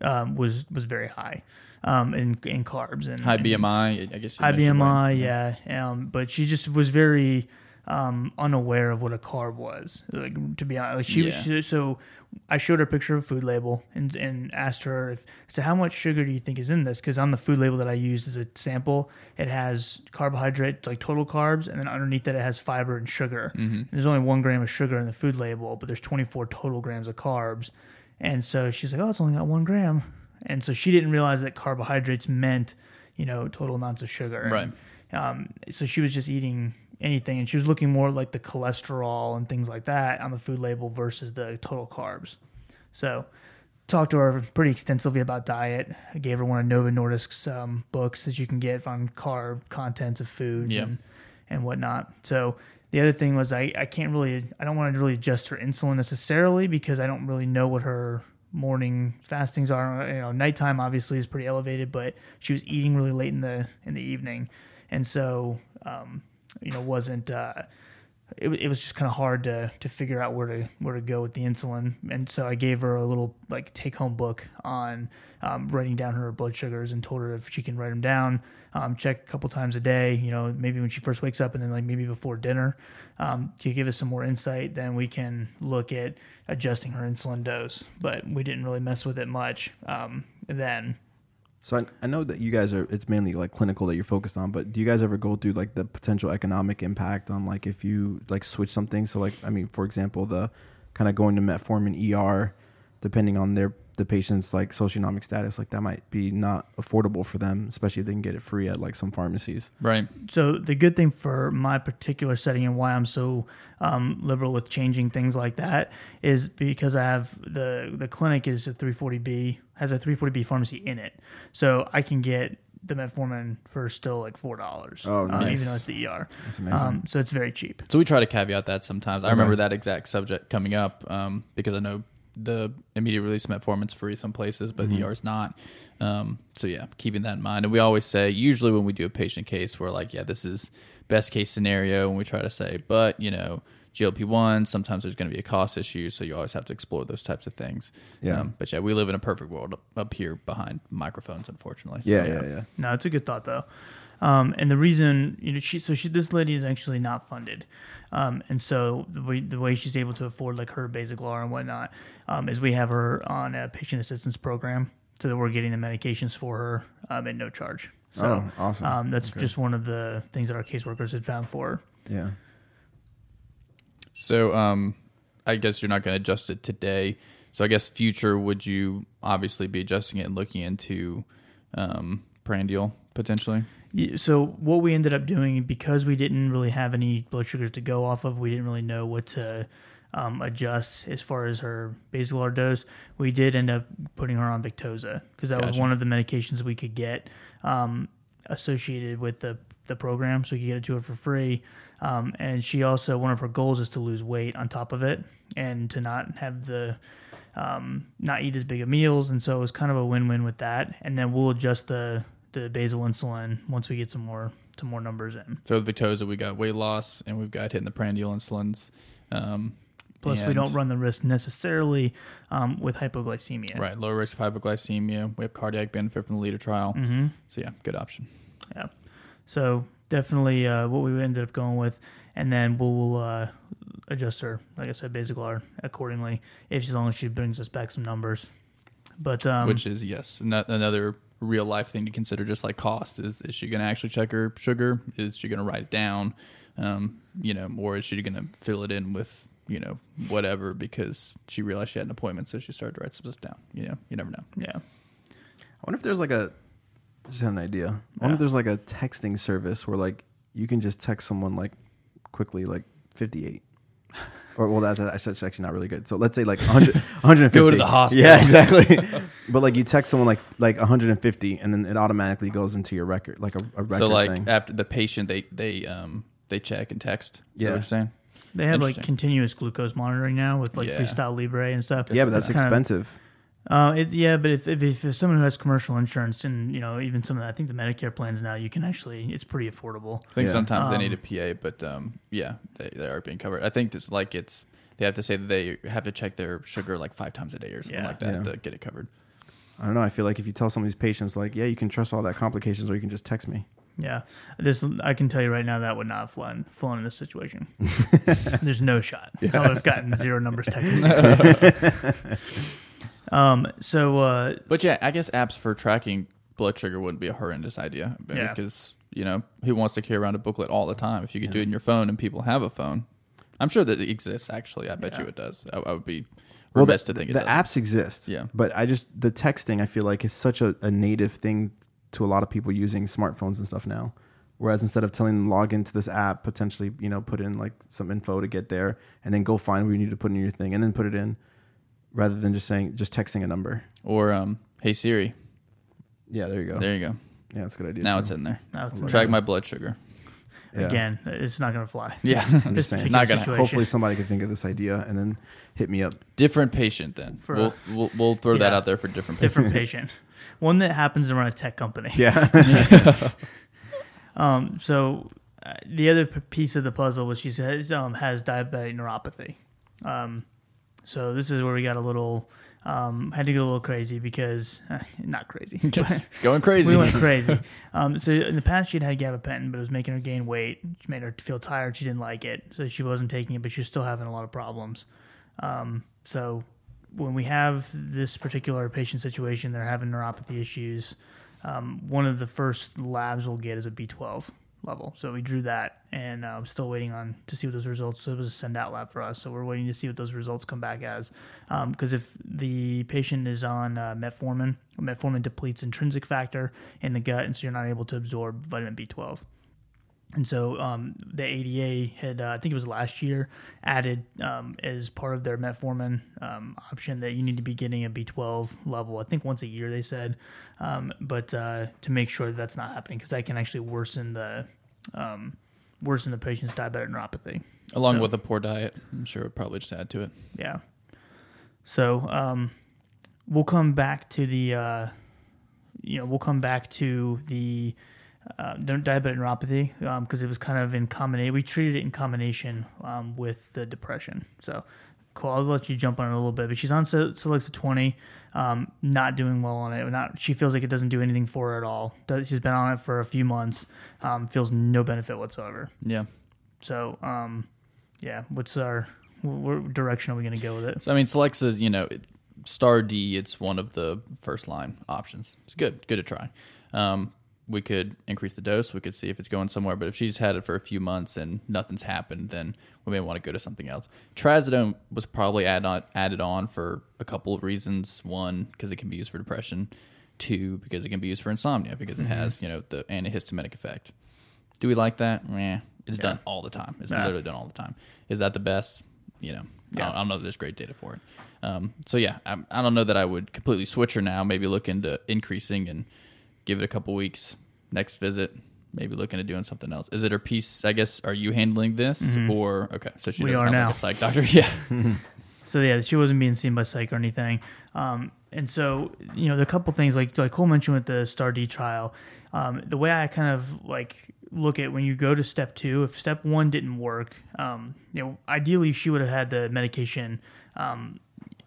um, was was very high um, in in carbs and High BMI, I guess. high? BMI, yeah. Um, but she just was very um, unaware of what a carb was. Like to be honest, like she, Yeah. she so I showed her a picture of a food label and and asked her if so how much sugar do you think is in this? Because on the food label that I used as a sample, it has carbohydrate like total carbs, and then underneath that it has fiber and sugar. Mm-hmm. There's only one gram of sugar in the food label, but there's 24 total grams of carbs. And so she's like, oh, it's only got one gram. And so she didn't realize that carbohydrates meant, you know, total amounts of sugar. Right. Um, so she was just eating anything, and she was looking more like the cholesterol and things like that on the food label versus the total carbs. So talked to her pretty extensively about diet. I gave her one of Novo Nordisk's um, books that you can get on carb contents of foods Yeah. and and whatnot. So the other thing was I, I can't really I don't want to really adjust her insulin necessarily because I don't really know what her morning fastings are. You know, nighttime obviously is pretty elevated, but she was eating really late in the in the evening, and so um, you know wasn't. Uh, it, it was just kind of hard to to figure out where to where to go with the insulin, and so I gave her a little like take home book on um, writing down her blood sugars, and told her if she can write them down, um, check a couple times a day. You know, maybe when she first wakes up, and then like maybe before dinner, um, to give us some more insight. Then we can look at adjusting her insulin dose. But we didn't really mess with it much um, then. So I, I know that you guys are. It's mainly like clinical that you're focused on. But do you guys ever go through like the potential economic impact on like if you like switch something? So like I mean, for example, the kind of going to metformin ER, depending on their the patient's like socioeconomic status, like that might be not affordable for them, especially if they can get it free at like some pharmacies. Right. so the good thing for my particular setting and why I'm so um, liberal with changing things like that is because I have the the clinic is a 340B has a 340B pharmacy in it, so I can get the metformin for still like four dollars. Oh, um, nice. even though it's the ER. That's amazing. Um, so it's very cheap. So we try to caveat that sometimes. I remember that exact subject coming up um, because I know the immediate release metformin's free some places, but Mm-hmm. ER's not. Um, so yeah, keeping that in mind. And we always say, usually when we do a patient case, we're like, yeah, this is best case scenario, and we try to say, but you know. GLP one. Sometimes there's going to be a cost issue, so you always have to explore those types of things. Yeah. Um, but yeah, we live in a perfect world up- up here behind microphones, unfortunately. So, yeah, yeah, yeah. No, it's a good thought though. Um, and the reason, you know, she so she this lady is actually not funded, um, and so the way the way she's able to afford like her Basaglar and whatnot um, is we have her on a patient assistance program. so that we're getting the medications for her um, at no charge. So oh, awesome. um, that's just one of the things that our caseworkers had found for her. yeah. So, um, I guess you're not going to adjust it today. So, I guess future would you obviously be adjusting it and looking into um, prandial potentially? So what we ended up doing because we didn't really have any blood sugars to go off of, we didn't really know what to um, adjust as far as her Basaglar dose. We did end up putting her on Victoza because that was one of the medications we could get um, associated with the the program, so we could get it to her for free. Um, and she also one of her goals is to lose weight on top of it and to not have the um, not eat as big of meals, and so it was kind of a win-win with that. And then we'll adjust the the basal insulin once we get some more some more numbers in. So, with Victoza, we got weight loss and we've got hitting the prandial insulins. Um, Plus, we don't run the risk necessarily um, with hypoglycemia. Right, low risk of hypoglycemia. We have cardiac benefit from the LEADER trial. Mm-hmm. So, yeah, good option. Yeah. So definitely uh, what we ended up going with, and then we'll uh, adjust her, like I said, Basaglar accordingly, if as long as she brings us back some numbers. But um, which is yes ano- another real life thing to consider just like cost is is she going to actually check her sugar is she going to write it down um, you know or is she going to fill it in with you know whatever because she realized she had an appointment so she started to write some stuff down you know you never know yeah, I wonder if there's like a. I just had an idea. I wonder Yeah. if there's like a texting service where like you can just text someone like quickly like 58. Or well, that's, that's that's actually not really good. So let's say like 100, 150. Go to the hospital. Yeah, exactly. [laughs] but like you text someone like like 150, and then it automatically goes into your record, like a, a record so like thing. after the patient they they um they check and text is that Yeah. what you're saying they have like continuous glucose monitoring now with like Yeah. Freestyle Libre and stuff. yeah, but that's It's kind of- expensive. Uh, it, yeah, but if, if, if, if someone who has commercial insurance and you know even some of the, I think the Medicare plans now you can actually it's pretty affordable. I think Yeah. sometimes they Um, need a PA, but um, yeah, they, they are being covered. I think it's like it's they have to say that they have to check their sugar like five times a day or something Yeah. like that Yeah. to get it covered. I don't know. I feel like if you tell some of these patients like, yeah, you can trust all that complications, or you can just text me. Yeah, this I can tell you right now that would not have flown flown in this situation. [laughs] There's no shot. I would have gotten zero numbers texted. [laughs] to me. um. So uh, But yeah, I guess apps for tracking blood sugar wouldn't be a horrendous idea Yeah. because you know who wants to carry around a booklet all the time? If you could do it in your phone and people have a phone, I'm sure that it exists. Actually, I bet Yeah. you it does. I, I would be Well, remiss the, to think it the apps exist. Yeah. But I just the texting I feel like is such a, a native thing to a lot of people using smartphones and stuff now. Whereas instead of telling them log into this app, potentially you know put in like some info to get there, and then go find where you need to put in your thing, and then put it in, rather than just saying just texting a number. Or um, hey Siri, Yeah, there you go. there you go. Yeah, that's a good idea. Now too. it's in there. now it's Track my blood sugar. Yeah. again, it's not going to fly. Yeah, [laughs] I'm just saying. Not gonna- Hopefully somebody can think of this idea and then hit me up. different patient. Then For we'll, a- we'll we'll throw that out there for different patients. different patient, one that happens to run a tech company. [laughs] Yeah. [laughs] Um. So uh, the other p- piece of the puzzle was she says um, has diabetic neuropathy. Um. So this is where we got a little um had to get a little crazy because uh, not crazy. [laughs] Just going crazy. we went [laughs] crazy. Um, so in the past, she'd had gabapentin, but it was making her gain weight. She made her feel tired. She didn't like it, so she wasn't taking it. But she was still having a lot of problems. Um, so when we have this particular patient situation, they're having neuropathy issues. Um, one of the first labs we'll get is a B12 level. So we drew that, and uh, I'm still waiting on to see what those results. So it was a send out lab for us. So we're waiting to see what those results come back as. Because if the patient is on uh, metformin, metformin depletes intrinsic factor in the gut, and so you're not able to absorb vitamin B12. And so um, the ADA had, uh, I think it was last year, added um, as part of their metformin um, option that you need to be getting a B12 level. I think once a year they said, um, but uh, to make sure that that's not happening because that can actually worsen the um, worsen the patient's diabetic neuropathy. Along So- with a poor diet, I'm sure it would probably just add to it. Yeah. So um, we'll come back to the, uh, you know, we'll come back to the uh, di- diabetic neuropathy because it was kind of in combination. We treated it in combination um, with the depression. So, cool. I'll let you jump on it a little bit. But she's on Cel- Celexa 20, um, not doing well on it. Not. She feels like it doesn't do anything for her at all. Does- She's been on it for a few months. Um, feels no benefit whatsoever. Yeah. So, um, yeah. What's our what direction are we going to go with it? So I mean, Celexa's, you know, it, Star D, it's one of the first line options. It's good, good to try. Um, we could increase the dose. We could see if it's going somewhere. But if she's had it for a few months and nothing's happened, then we may want to go to something else. Trazodone was probably add on, added on for a couple of reasons. One, because it can be used for depression. Two, because it can be used for insomnia because it has you know the antihistaminic effect. Do we like that? Yeah, it's done all the time. It's Nah. literally done all the time. Is that the best? You know, I, don't, I don't know that there's great data for it. Um, so yeah, I, I don't know that I would completely switch her now. Maybe look into increasing and give it a couple weeks. Next visit, maybe looking into doing something else. Is it her piece? I guess. Are you handling this or okay? So she Mm-hmm. We doesn't are have now. like a psych doctor. [laughs] Yeah, [laughs] So yeah, she wasn't being seen by psych or anything. Um, and so you know, the couple things like like Cole mentioned with the Star D trial, um, the way I kind of like look at when you go to step two, if step one didn't work, um, you know, ideally she would have had the medication, um,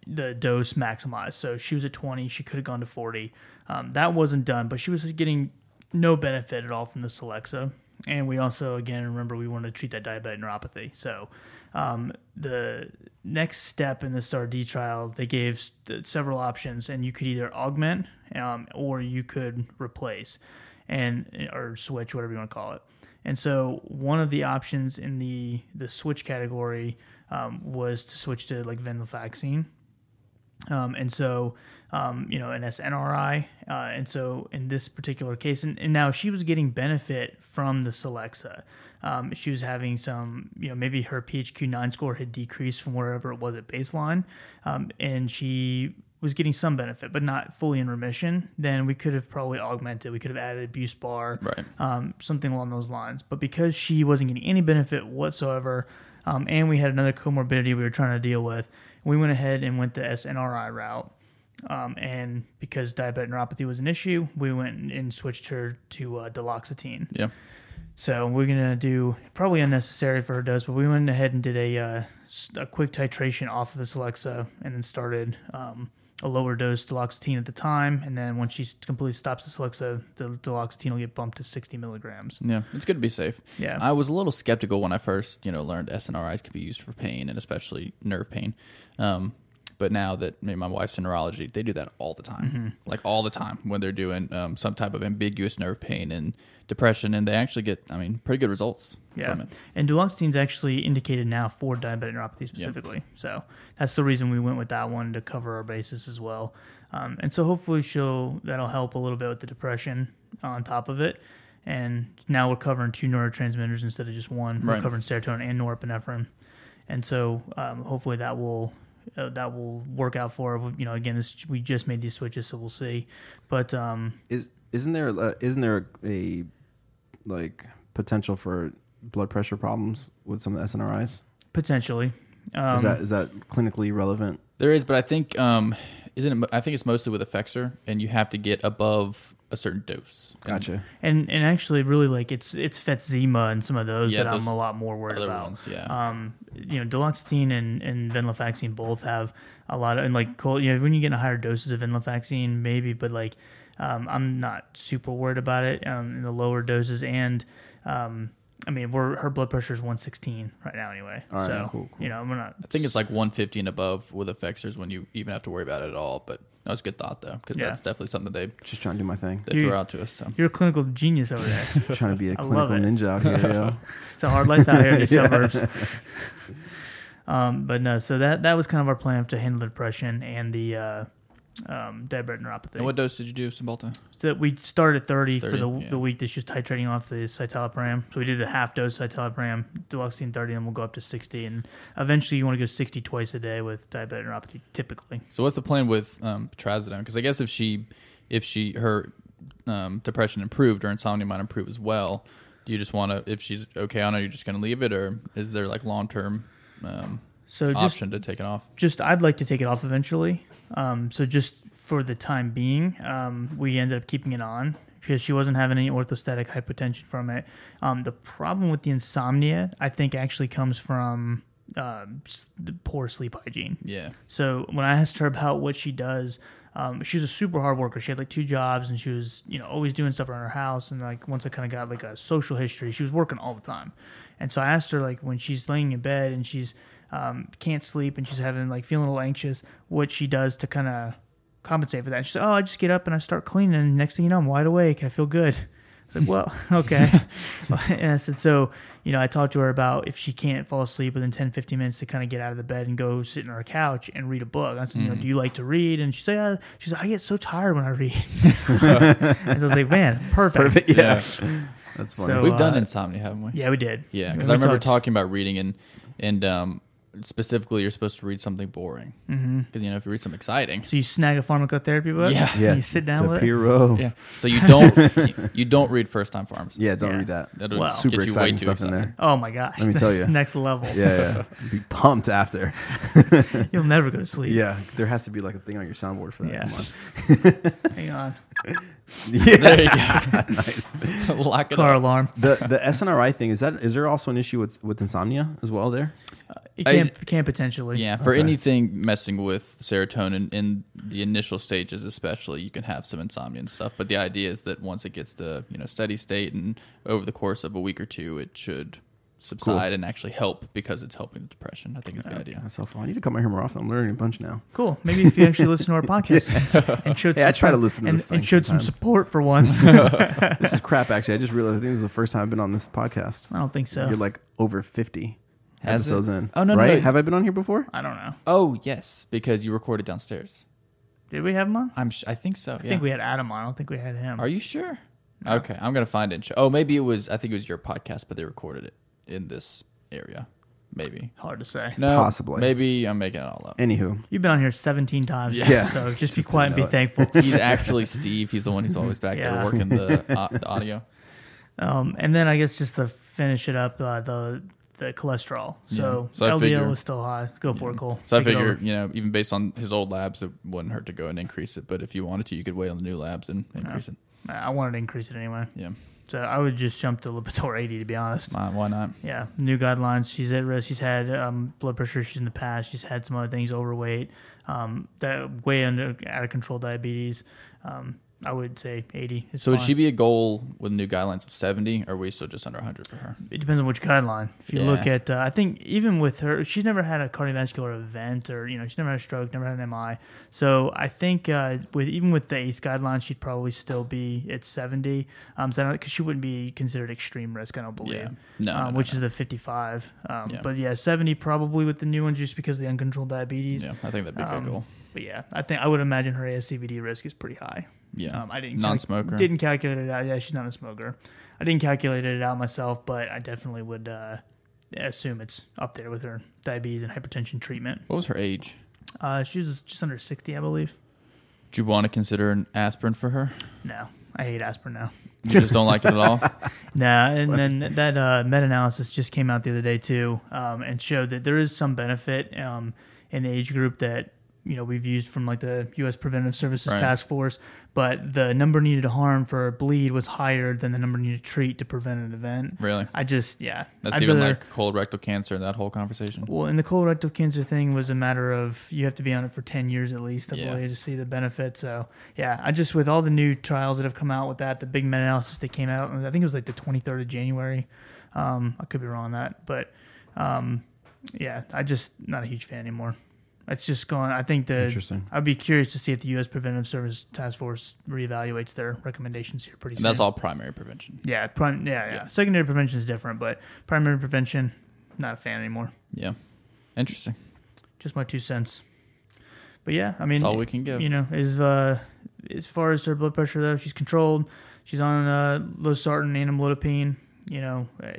the dose maximized. So she was at 20, she could have gone to 40. Um, that wasn't done, but she was getting no benefit at all from the Celexa. And we also, again, remember we wanted to treat that diabetic neuropathy. So um, the next step in the STAR D trial, they gave several options, and you could either augment um, or you could replace and or switch, whatever you want to call it. And so one of the options in the the switch category um, was to switch to like venlafaxine. Um, and so, um, you know, an SNRI. Uh, and so in this particular case, and, and now she was getting benefit from the Celexa. Um, she was having some, you know, maybe her PHQ-9 score had decreased from wherever it was at baseline. Um, and she was getting some benefit, but not fully in remission. Then we could have probably augmented. We could have added a BuSpar, Right. um, something along those lines. But because she wasn't getting any benefit whatsoever, um, and we had another comorbidity we were trying to deal with, we went ahead and went the SNRI route. Um, and because diabetic neuropathy was an issue, we went and switched her to uh, duloxetine. yeah. So we're gonna do probably unnecessary for her dose, but we went ahead and did a uh, a quick titration off of this Celexa, and then started um, a lower dose duloxetine at the time, and then once she completely stops this Celexa, the duloxetine will get bumped to 60 milligrams. Yeah, it's good to be safe. Yeah. I was a little skeptical when I first, you know, learned SNRIs could be used for pain and especially nerve pain. Um, but now that I mean, my wife's in neurology, they do that all the time, Mm-hmm. like all the time when they're doing um, some type of ambiguous nerve pain and depression, and they actually get, I mean, pretty good results Yeah, from it. and duloxetine's actually indicated now for diabetic neuropathy specifically. So that's the reason we went with that one to cover our bases as well. Um, and so hopefully she'll that'll help a little bit with the depression on top of it. And now we're covering two neurotransmitters instead of just one. We're covering serotonin and norepinephrine, and so um, hopefully that will. Uh, that will work out for. You know, again, this we just made these switches, so we'll see. But um, Is isn't there uh, isn't there a like potential for blood pressure problems with some of the SNRIs? potentially, um, Is that is that clinically relevant? There is, but I think um, isn't it? I think it's mostly with Effexor, and you have to get above a certain dose. Gotcha. And and actually, really, like it's it's Fetzima and some of those Yeah, that those I'm a lot more worried other about. ones, yeah. Um, you know, duloxetine and and venlafaxine both have a lot of and like cold. You know, when you get in higher doses of venlafaxine, maybe, but like, um, I'm not super worried about it um, in the lower doses. And um, I mean, we're her blood pressure is 116 right now, anyway. All right, so cool, cool. you know, we're not. I think it's like 150 and above with Effexors when you even have to worry about it at all. But that was a good thought though, because Yeah. that's definitely something they Just trying to do my thing. they You- throw out to us. So You're a clinical genius over there. [laughs] trying to be a I love clinical it. ninja out here. Yo. [laughs] It's a hard life out here in the [laughs] Yeah. suburbs. Um, but no, so that that was kind of our plan to handle the depression and the uh, um, diabetic neuropathy. And what dose did you do, Cymbalta? so we started at 30, for the, yeah. the week that she was titrating off the citalopram. So we did the half dose citalopram, duloxetine 30, and we'll go up to 60. And eventually you want to go 60 twice a day with diabetic neuropathy, typically. So what's the plan with um, trazodone? Because I guess if she, if she her um, depression improved or insomnia might improve as well, do you just want to? If she's okay on it, you're just going to leave it, or is there like long term um, So just option to take it off? just I'd like to take it off eventually. Um, so just for the time being, um, we ended up keeping it on because she wasn't having any orthostatic hypotension from it. Um, the problem with the insomnia, I think, actually comes from um, the poor sleep hygiene. Yeah, So when I asked her about what she does, um, she was a super hard worker. She had like two jobs, and she was you know always doing stuff around her house. And like once I kind of got like a social history, she was working all the time. And so I asked her like when she's laying in bed and she's um, can't sleep and she's having like feeling a little anxious, what she does to kind of compensate for that. She said, "Oh, I just get up and I start cleaning, and next thing you know, I'm wide awake. I feel good." I was like, "Well, [laughs] okay." and I said, "So, you know, I talked to her about if she can't fall asleep within 10, 15 minutes to kind of get out of the bed and go sit on her couch and read a book." I said, "You know, do you like to read?" And she said, "She's like, I get so tired when I read." [laughs] and I was like, "Man, perfect." Perfect. Yeah. That's funny. So- We've done uh, insomnia, haven't we? Yeah, we did. Yeah, because I remember talked- talking about reading and and um, specifically you're supposed to read something boring because Mm-hmm. you know if you read something exciting, So you snag a pharmacotherapy book. Yeah. yeah. And you sit down it's a with peer it. yeah. [laughs] So you don't you, you don't read first time pharmacists. Yeah, don't Yeah. read that. that'll Well, get Super you way too stuff in excited. there. Oh my gosh. Let me tell [laughs] That's you. next level. Yeah, yeah. [laughs] Be pumped after. You'll never go to sleep. Yeah, there has to be like a thing on your soundboard for that. Yes. Hang on. Come on. Yeah. There you go. nice. Lock it Car up. alarm. The the SNRI thing is that is there also an issue with with insomnia as well there? It I- can, can potentially. Yeah, for Okay. anything messing with serotonin in the initial stages, especially, you can have some insomnia and stuff. But the idea is that once it gets to you know steady state and over the course of a week or two, it should subside and actually help because it's helping the depression. I think is the idea. That's so fun. I need to come out here more often. I'm learning a bunch now. Cool. Maybe if you actually listen to our [laughs] podcast and showed Yeah, I some try to listen to and, this thing and showed some support for [laughs] once. This is crap. Actually, I just realized. I think this is the first time I've been on this podcast. I don't think so. You're like over 50 Has it? in. Oh, no, no, right? no. Have I been on here before? I don't know. Oh yes, because you recorded downstairs. Did we have him on? I'm. Sh- I think so. I think we had Adam on. I don't think we had him. Are you sure? Okay, I'm gonna find it. Oh, maybe it was. I think it was your podcast, but they recorded it in this area. Maybe. Hard to say. No, Possibly. Maybe I'm making it all up. Anywho, You've been on here 17 times. Yeah. yeah. So [laughs] just, be quiet and be didn't thankful. He's actually Steve. He's the one who's always back Yeah. there working the uh, the audio. [laughs] Um, and then I guess just to finish it up, uh, the the cholesterol. So, So LDL figure- was still high. Go for it, Cole. So I Take it figure, you know, even based on his old labs, it wouldn't hurt to go and increase it. But if you wanted to, you could wait on the new labs and increase it. I wanted to increase it anyway. Yeah, So I would just jump to Lipitor 80 to be honest. why, why not? Yeah, new guidelines. She's at risk. She's had um, blood pressure issues in the past. She's had some other things, overweight, um, that way under out of control diabetes. Um, I would say 80. Is So would she be a goal with new guidelines of 70? Or are we still just under 100 for her? It depends on which guideline. If you look at, uh, I think even with her, she's never had a cardiovascular event, or you know, she's never had a stroke, never had an MI. So I think uh, with even with the ACE guidelines, she'd probably still be at 70. Um, so because she wouldn't be considered extreme risk, I don't believe. Yeah. No, um, no, no, which no. is the 55. Um, Yeah. But yeah, 70 probably with the new ones, just because of the uncontrolled diabetes. Yeah, I think that'd be a good Um, goal. But yeah, I think I would imagine her ASCVD risk is pretty high. Yeah. Um, I didn't Non-smoker. didn't calculate it out. Yeah, she's not a smoker. I didn't calculate it out myself, but I definitely would uh, assume it's up there with her diabetes and hypertension treatment. What was her age? Uh, she was just under sixty, I believe. Do you want to consider an aspirin for her? No, I hate aspirin now. You just don't like it at all? [laughs] Nah, and then that uh, meta-analysis just came out the other day too, um, and showed that there is some benefit um, in the age group that you know we've used from like the U.S. Preventive Services Right. Task Force, but the number needed to harm for a bleed was higher than the number needed to treat to prevent an event. Really? I just yeah, That's I'd even rather- like colorectal cancer and that whole conversation. Well, and the colorectal cancer thing was a matter of you have to be on it for 10 years at least, I Yeah. believe, to see the benefit. So, yeah, I just, with all the new trials that have come out with that, the big meta analysis that came out, I think it was like the 23rd of January. Um, I could be wrong on that, but um, yeah, I just not a huge fan anymore. It's just going, I think the, Interesting. I'd be curious to see if the U.S. Preventive Service Task Force reevaluates their recommendations here pretty And soon. that's all primary prevention. Yeah, prim- yeah, yeah, Yeah. Secondary prevention is different, but primary prevention, not a fan anymore. Yeah. Interesting. just my two cents. But yeah, I mean, That's all we can give. You know, is uh, as far as her blood pressure though, she's controlled. She's on uh, losartan and amlodipine. You know, uh,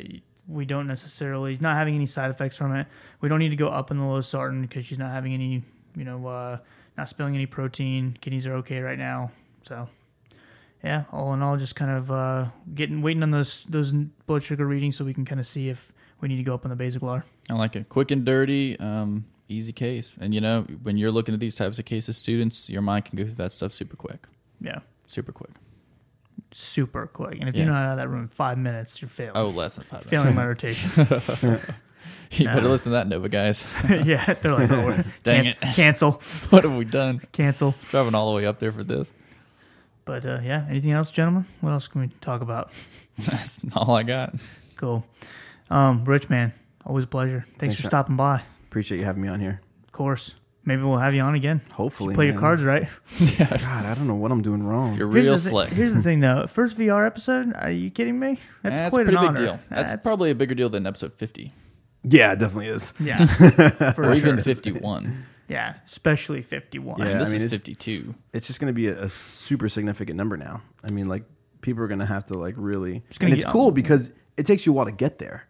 we don't necessarily not having any side effects from it. We don't need to go up in the losartan because she's not having any. You know, uh, not spilling any protein. Kidneys are okay right now. So. Yeah, all in all, just kind of uh, getting waiting on those those blood sugar readings so we can kind of see if we need to go up on the Basaglar. I like it. Quick and dirty, um, easy case. And you know, when you're looking at these types of cases, students, your mind can go through that stuff super quick. Yeah. Super quick. Super quick. And if Yeah. you're not out of that room in five minutes, you're failing. Oh, less than five minutes. failing my [laughs] rotation. [laughs] you better listen to that, Nova guys. [laughs] yeah, they're like, oh, we're- Dang can- it. cancel, what have we done? cancel. Driving all the way up there for this. But uh, yeah, anything else, gentlemen? What else can we talk about? That's all I got. Cool. Um, Rich man, always a pleasure. Thanks, Thanks, for Sean. stopping by. Appreciate you having me on here. Of course. Maybe we'll have you on again. Hopefully, Play your cards right. [laughs] yeah, God, I don't know what I'm doing wrong. you're Here's real the thi- slick. here's the thing, [laughs] though. First VR episode? Are you kidding me? That's That's quite pretty an big honor. deal. That's, probably a bigger deal than episode 50 yeah, it definitely is. yeah, [laughs] for or even 51. Yeah, especially 51. Yeah. this I mean, is it's- 52. It's just going to be a, a super significant number now. I mean, like people are going to have to like really. gonna and it's cool because it takes you a while to get there.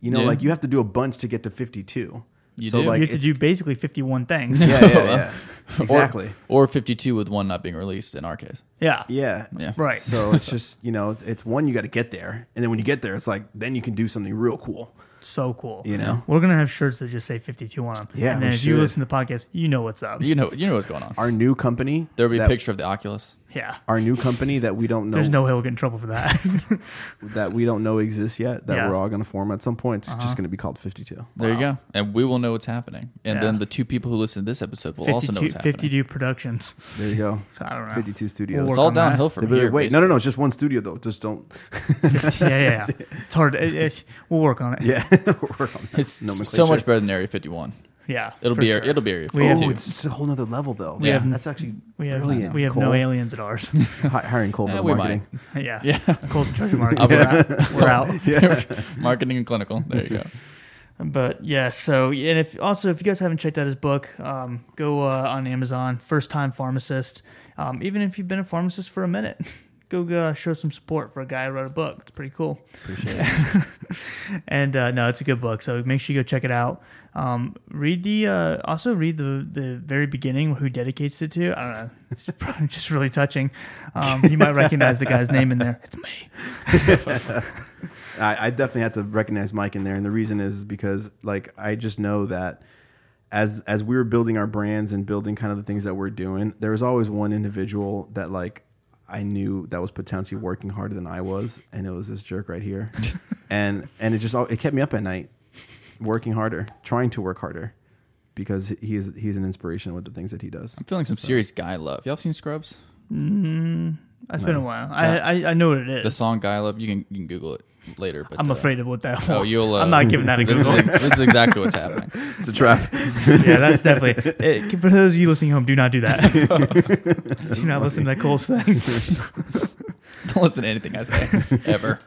You know, Yeah. like you have to do a bunch to get to 52. You so do? like you have to do basically 51 things. Yeah, yeah, yeah. [laughs] [laughs] exactly. Or 52 with one not being released in our case. yeah. Yeah. Yeah. Right. So it's just, you know, it's one, you got to get there. And then when you get there, it's like, then you can do something real cool. So cool. You know? We're going to have shirts that just say 52 on them. Yeah, And then we if you listen to the podcast, you know what's up. You know, you know what's going on. Our new company. There'll be a picture of the Oculus. Yeah. Our new company that we don't know There's no way we'll get in trouble for that. [laughs] that we don't know exists yet that Yeah. Uh-huh. we're all going to form at some point. It's just going to be called 52. There you go. And we will know what's happening. And Yeah. then the two people who listen to this episode will also know 52, what's happening. 52 productions. There you go. [laughs] So I don't know. 52 studios. We'll It's all on that. downhill They'll from be like, here. Wait, no, no, no. It's just one studio though. Just don't. [laughs] yeah, yeah, yeah. It's hard. It, it, we'll work on it. Yeah, we're on that It's so nomenclature. much better than Area 51. Yeah. It'll be sure. it'll be Area We have- 52. Oh, it's a whole nother level though. We yeah, have- that's actually we have brilliant. we have no aliens at ours. [laughs] Hi- hiring Cole for Eh, the we marketing. [laughs] yeah. Yeah. Cole's in charge of marketing. I'll [laughs] We're out. We're out. Marketing and clinical. There you go. But yeah, so and if also if you guys haven't checked out his book, um, go uh, on Amazon. First time pharmacist. Um, even if you've been a pharmacist for a minute, go uh, show some support for a guy who wrote a book. It's pretty cool. Appreciate it. and uh, no, it's a good book. So make sure you go check it out. Um, read the uh, also read the the very beginning who dedicates it to. I don't know. It's [laughs] probably just really touching. Um, you might recognize the guy's name in there. It's me. [laughs] I, I definitely had to recognize Mike in there, and the reason is because like I just know that as as we were building our brands and building kind of the things that we're doing, there was always one individual that like I knew that was potentially working harder than I was, and it was this jerk right here, [laughs] and and it just all it kept me up at night, working harder, trying to work harder, because he's he's an inspiration with the things that he does. I'm feeling some serious guy love. Y'all seen Scrubs? Mmm, It's been a while. I, I I know what it is. The song Guy Love. You can you can Google it later. But I'm uh, afraid of what that. Oh, you'll. Uh, I'm not giving that a this Google. Is, this is exactly what's happening. [laughs] It's a trap. [laughs] yeah, that's definitely. It, for those of you listening home, do not do that. [laughs] do not listen to that Cole's thing. Don't listen to anything I say ever.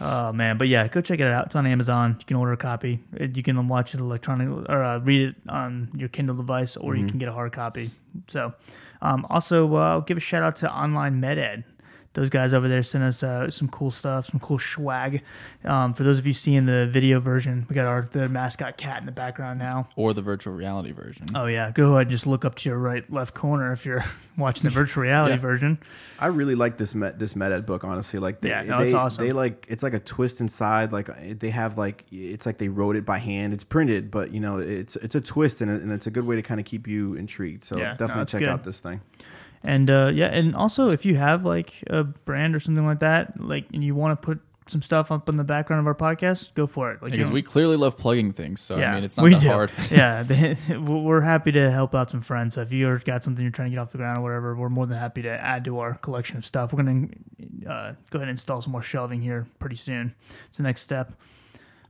Oh man, but yeah, go check it out. It's on Amazon. You can order a copy. You can watch it electronic or uh, read it on your Kindle device, or you can get a hard copy. So, um, also uh, give a shout out to Online MedEd. Those guys over there sent us uh, some cool stuff, some cool swag. Um, for those of you seeing the video version, we got our the mascot cat in the background now. Or the virtual reality version. Oh yeah, go ahead and just look up to your right left corner if you're [laughs] watching the virtual reality Yeah. version. I really like this met this MedEd book. Honestly, like they, Yeah, no, they, it's awesome. They like it's like a twist inside. Like they have like it's like they wrote it by hand. It's printed, but you know it's it's a twist and, and it's a good way to kind of keep you intrigued. So Yeah, definitely it's check good. out this thing. And uh, yeah, and also if you have like a brand or something like that, like and you want to put some stuff up in the background of our podcast, go for it. Like Because we clearly love plugging things. So, I mean, it's not we that do. hard. [laughs] [laughs] yeah, [laughs] they- we're happy to help out some friends. So if you've got something you're trying to get off the ground or whatever, we're more than happy to add to our collection of stuff. We're gonna uh, go ahead and install some more shelving here pretty soon. It's the next step.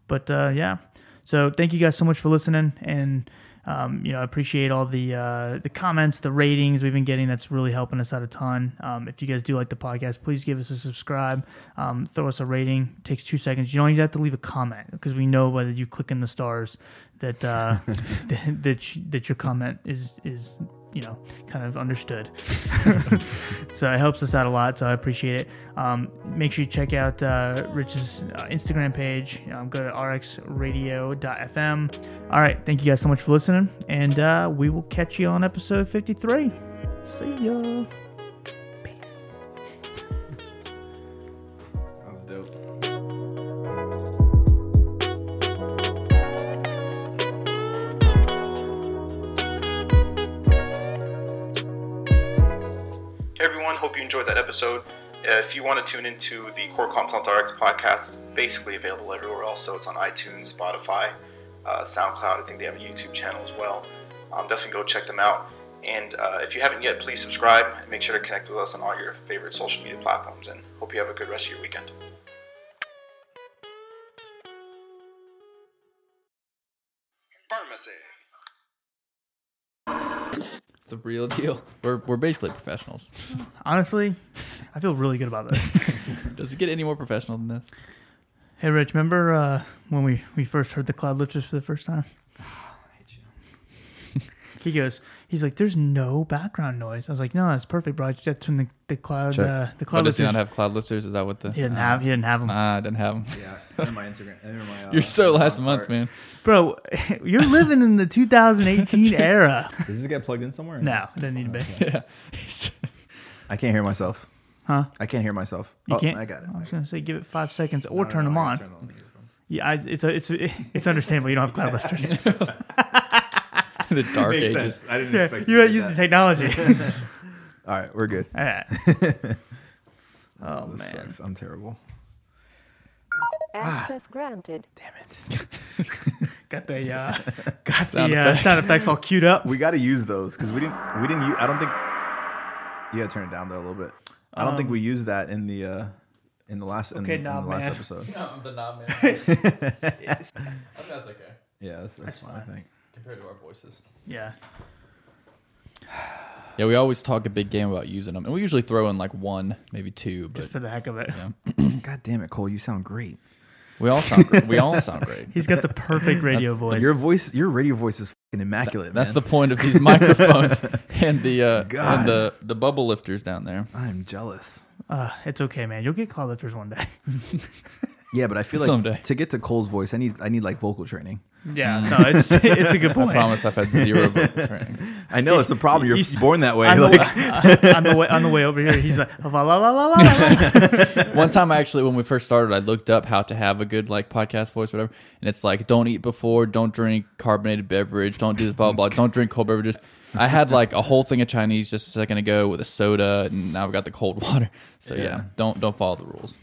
But uh, yeah, so thank you guys so much for listening, and um, you know I appreciate all the uh, the comments, the ratings we've been getting. That's really helping us out a ton. Um, if you guys do like the podcast, please give us a subscribe, um, throw us a rating. It takes two seconds. You don't even have to leave a comment because we know whether you click in the stars that uh, [laughs] that that, that your comment is is you know kind of understood. [laughs] so it helps us out a lot. So I appreciate it. Um, make sure you check out uh, Rich's uh, Instagram page. Um, go to rxradio.fm. All right, thank you guys so much for listening, and uh, we will catch you on episode fifty three. See ya. Episode. If you want to tune into the CorConsultRx podcast, it's basically available everywhere else. So it's on iTunes, Spotify, uh, SoundCloud. I think they have a YouTube channel as well. Um, definitely go check them out. And uh, if you haven't yet, please subscribe and make sure to connect with us on all your favorite social media platforms. And hope you have a good rest of your weekend. Pharmacy. It's the real deal. We're we're basically professionals. Honestly, I feel really good about this. [laughs] Does it get any more professional than this? hey, Rich, remember uh, when we, we first heard the cloud lifters for the first time? He goes, he's like, "There's no background noise." I was like, "No, that's perfect, bro. I just got to turn the, the cloud Check. uh, the Why cloud does he lifters." not have cloud lifters? Is that what the? he didn't have he didn't have them, Ah, I didn't have them. Yeah, in my Instagram. In my, [laughs] uh, You're so last Amazon month, cart. man. bro. [laughs] You're living in the 2018 [laughs] era. Does this get plugged in somewhere? No, it doesn't need to be. Yeah. I can't hear myself. Huh? I can't hear myself. You oh, can't. I got it. I was gonna say give it five seconds or No, no, turn no, them on. turn on the earphones. Yeah, I, it's a, it's a, it's understandable. You don't have cloud lifters. [laughs] the dark Makes ages. sense. I didn't yeah, expect you to don't do use the technology. [laughs] All right, we're good. All right. [laughs] Oh This man. sucks. I'm terrible. Access granted. Damn it. Got the uh, got Sound the uh, effects. sound effects all queued up. We got to use those because we didn't. We didn't. Use, I don't think. You got to turn it down there a little bit. I don't think we used that in the uh in the last in, Okay, in knob the last man. episode. No, I'm the knob man. That's okay Yeah, that's, that's, fine. I think. Compared to our voices. Yeah. Yeah, we always talk a big game about using them, and we usually throw in like one, maybe two, but Just for the heck of it. yeah. [clears throat] God damn it, Cole! You sound great. we all sound great. we all sound great. [laughs] He's got the perfect radio voice. Your voice, your radio voice is fucking immaculate. That's man. the point of these microphones [laughs] and the uh, God. and the the bubble lifters down there. I'm jealous. uh, it's okay, man. You'll get cloud lifters one day. [laughs] Yeah, but I feel like Someday. to get to Cole's voice, I need I need like vocal training. Yeah. Mm. No, it's [laughs] it's a good point. I promise I've had zero vocal [laughs] training. I know it's a problem. You're He's- born that way. on, Like, the, on the way on the way over here, he's like la la la la la. la. [laughs] One time, actually, when we first started, I looked up how to have a good like podcast voice, whatever, and it's like don't eat before, don't drink carbonated beverage, don't do this, blah blah, blah don't drink cold beverages. I had like a whole thing of Chinese just a second ago with a soda, and now I've got the cold water. So yeah, Yeah. don't don't follow the rules.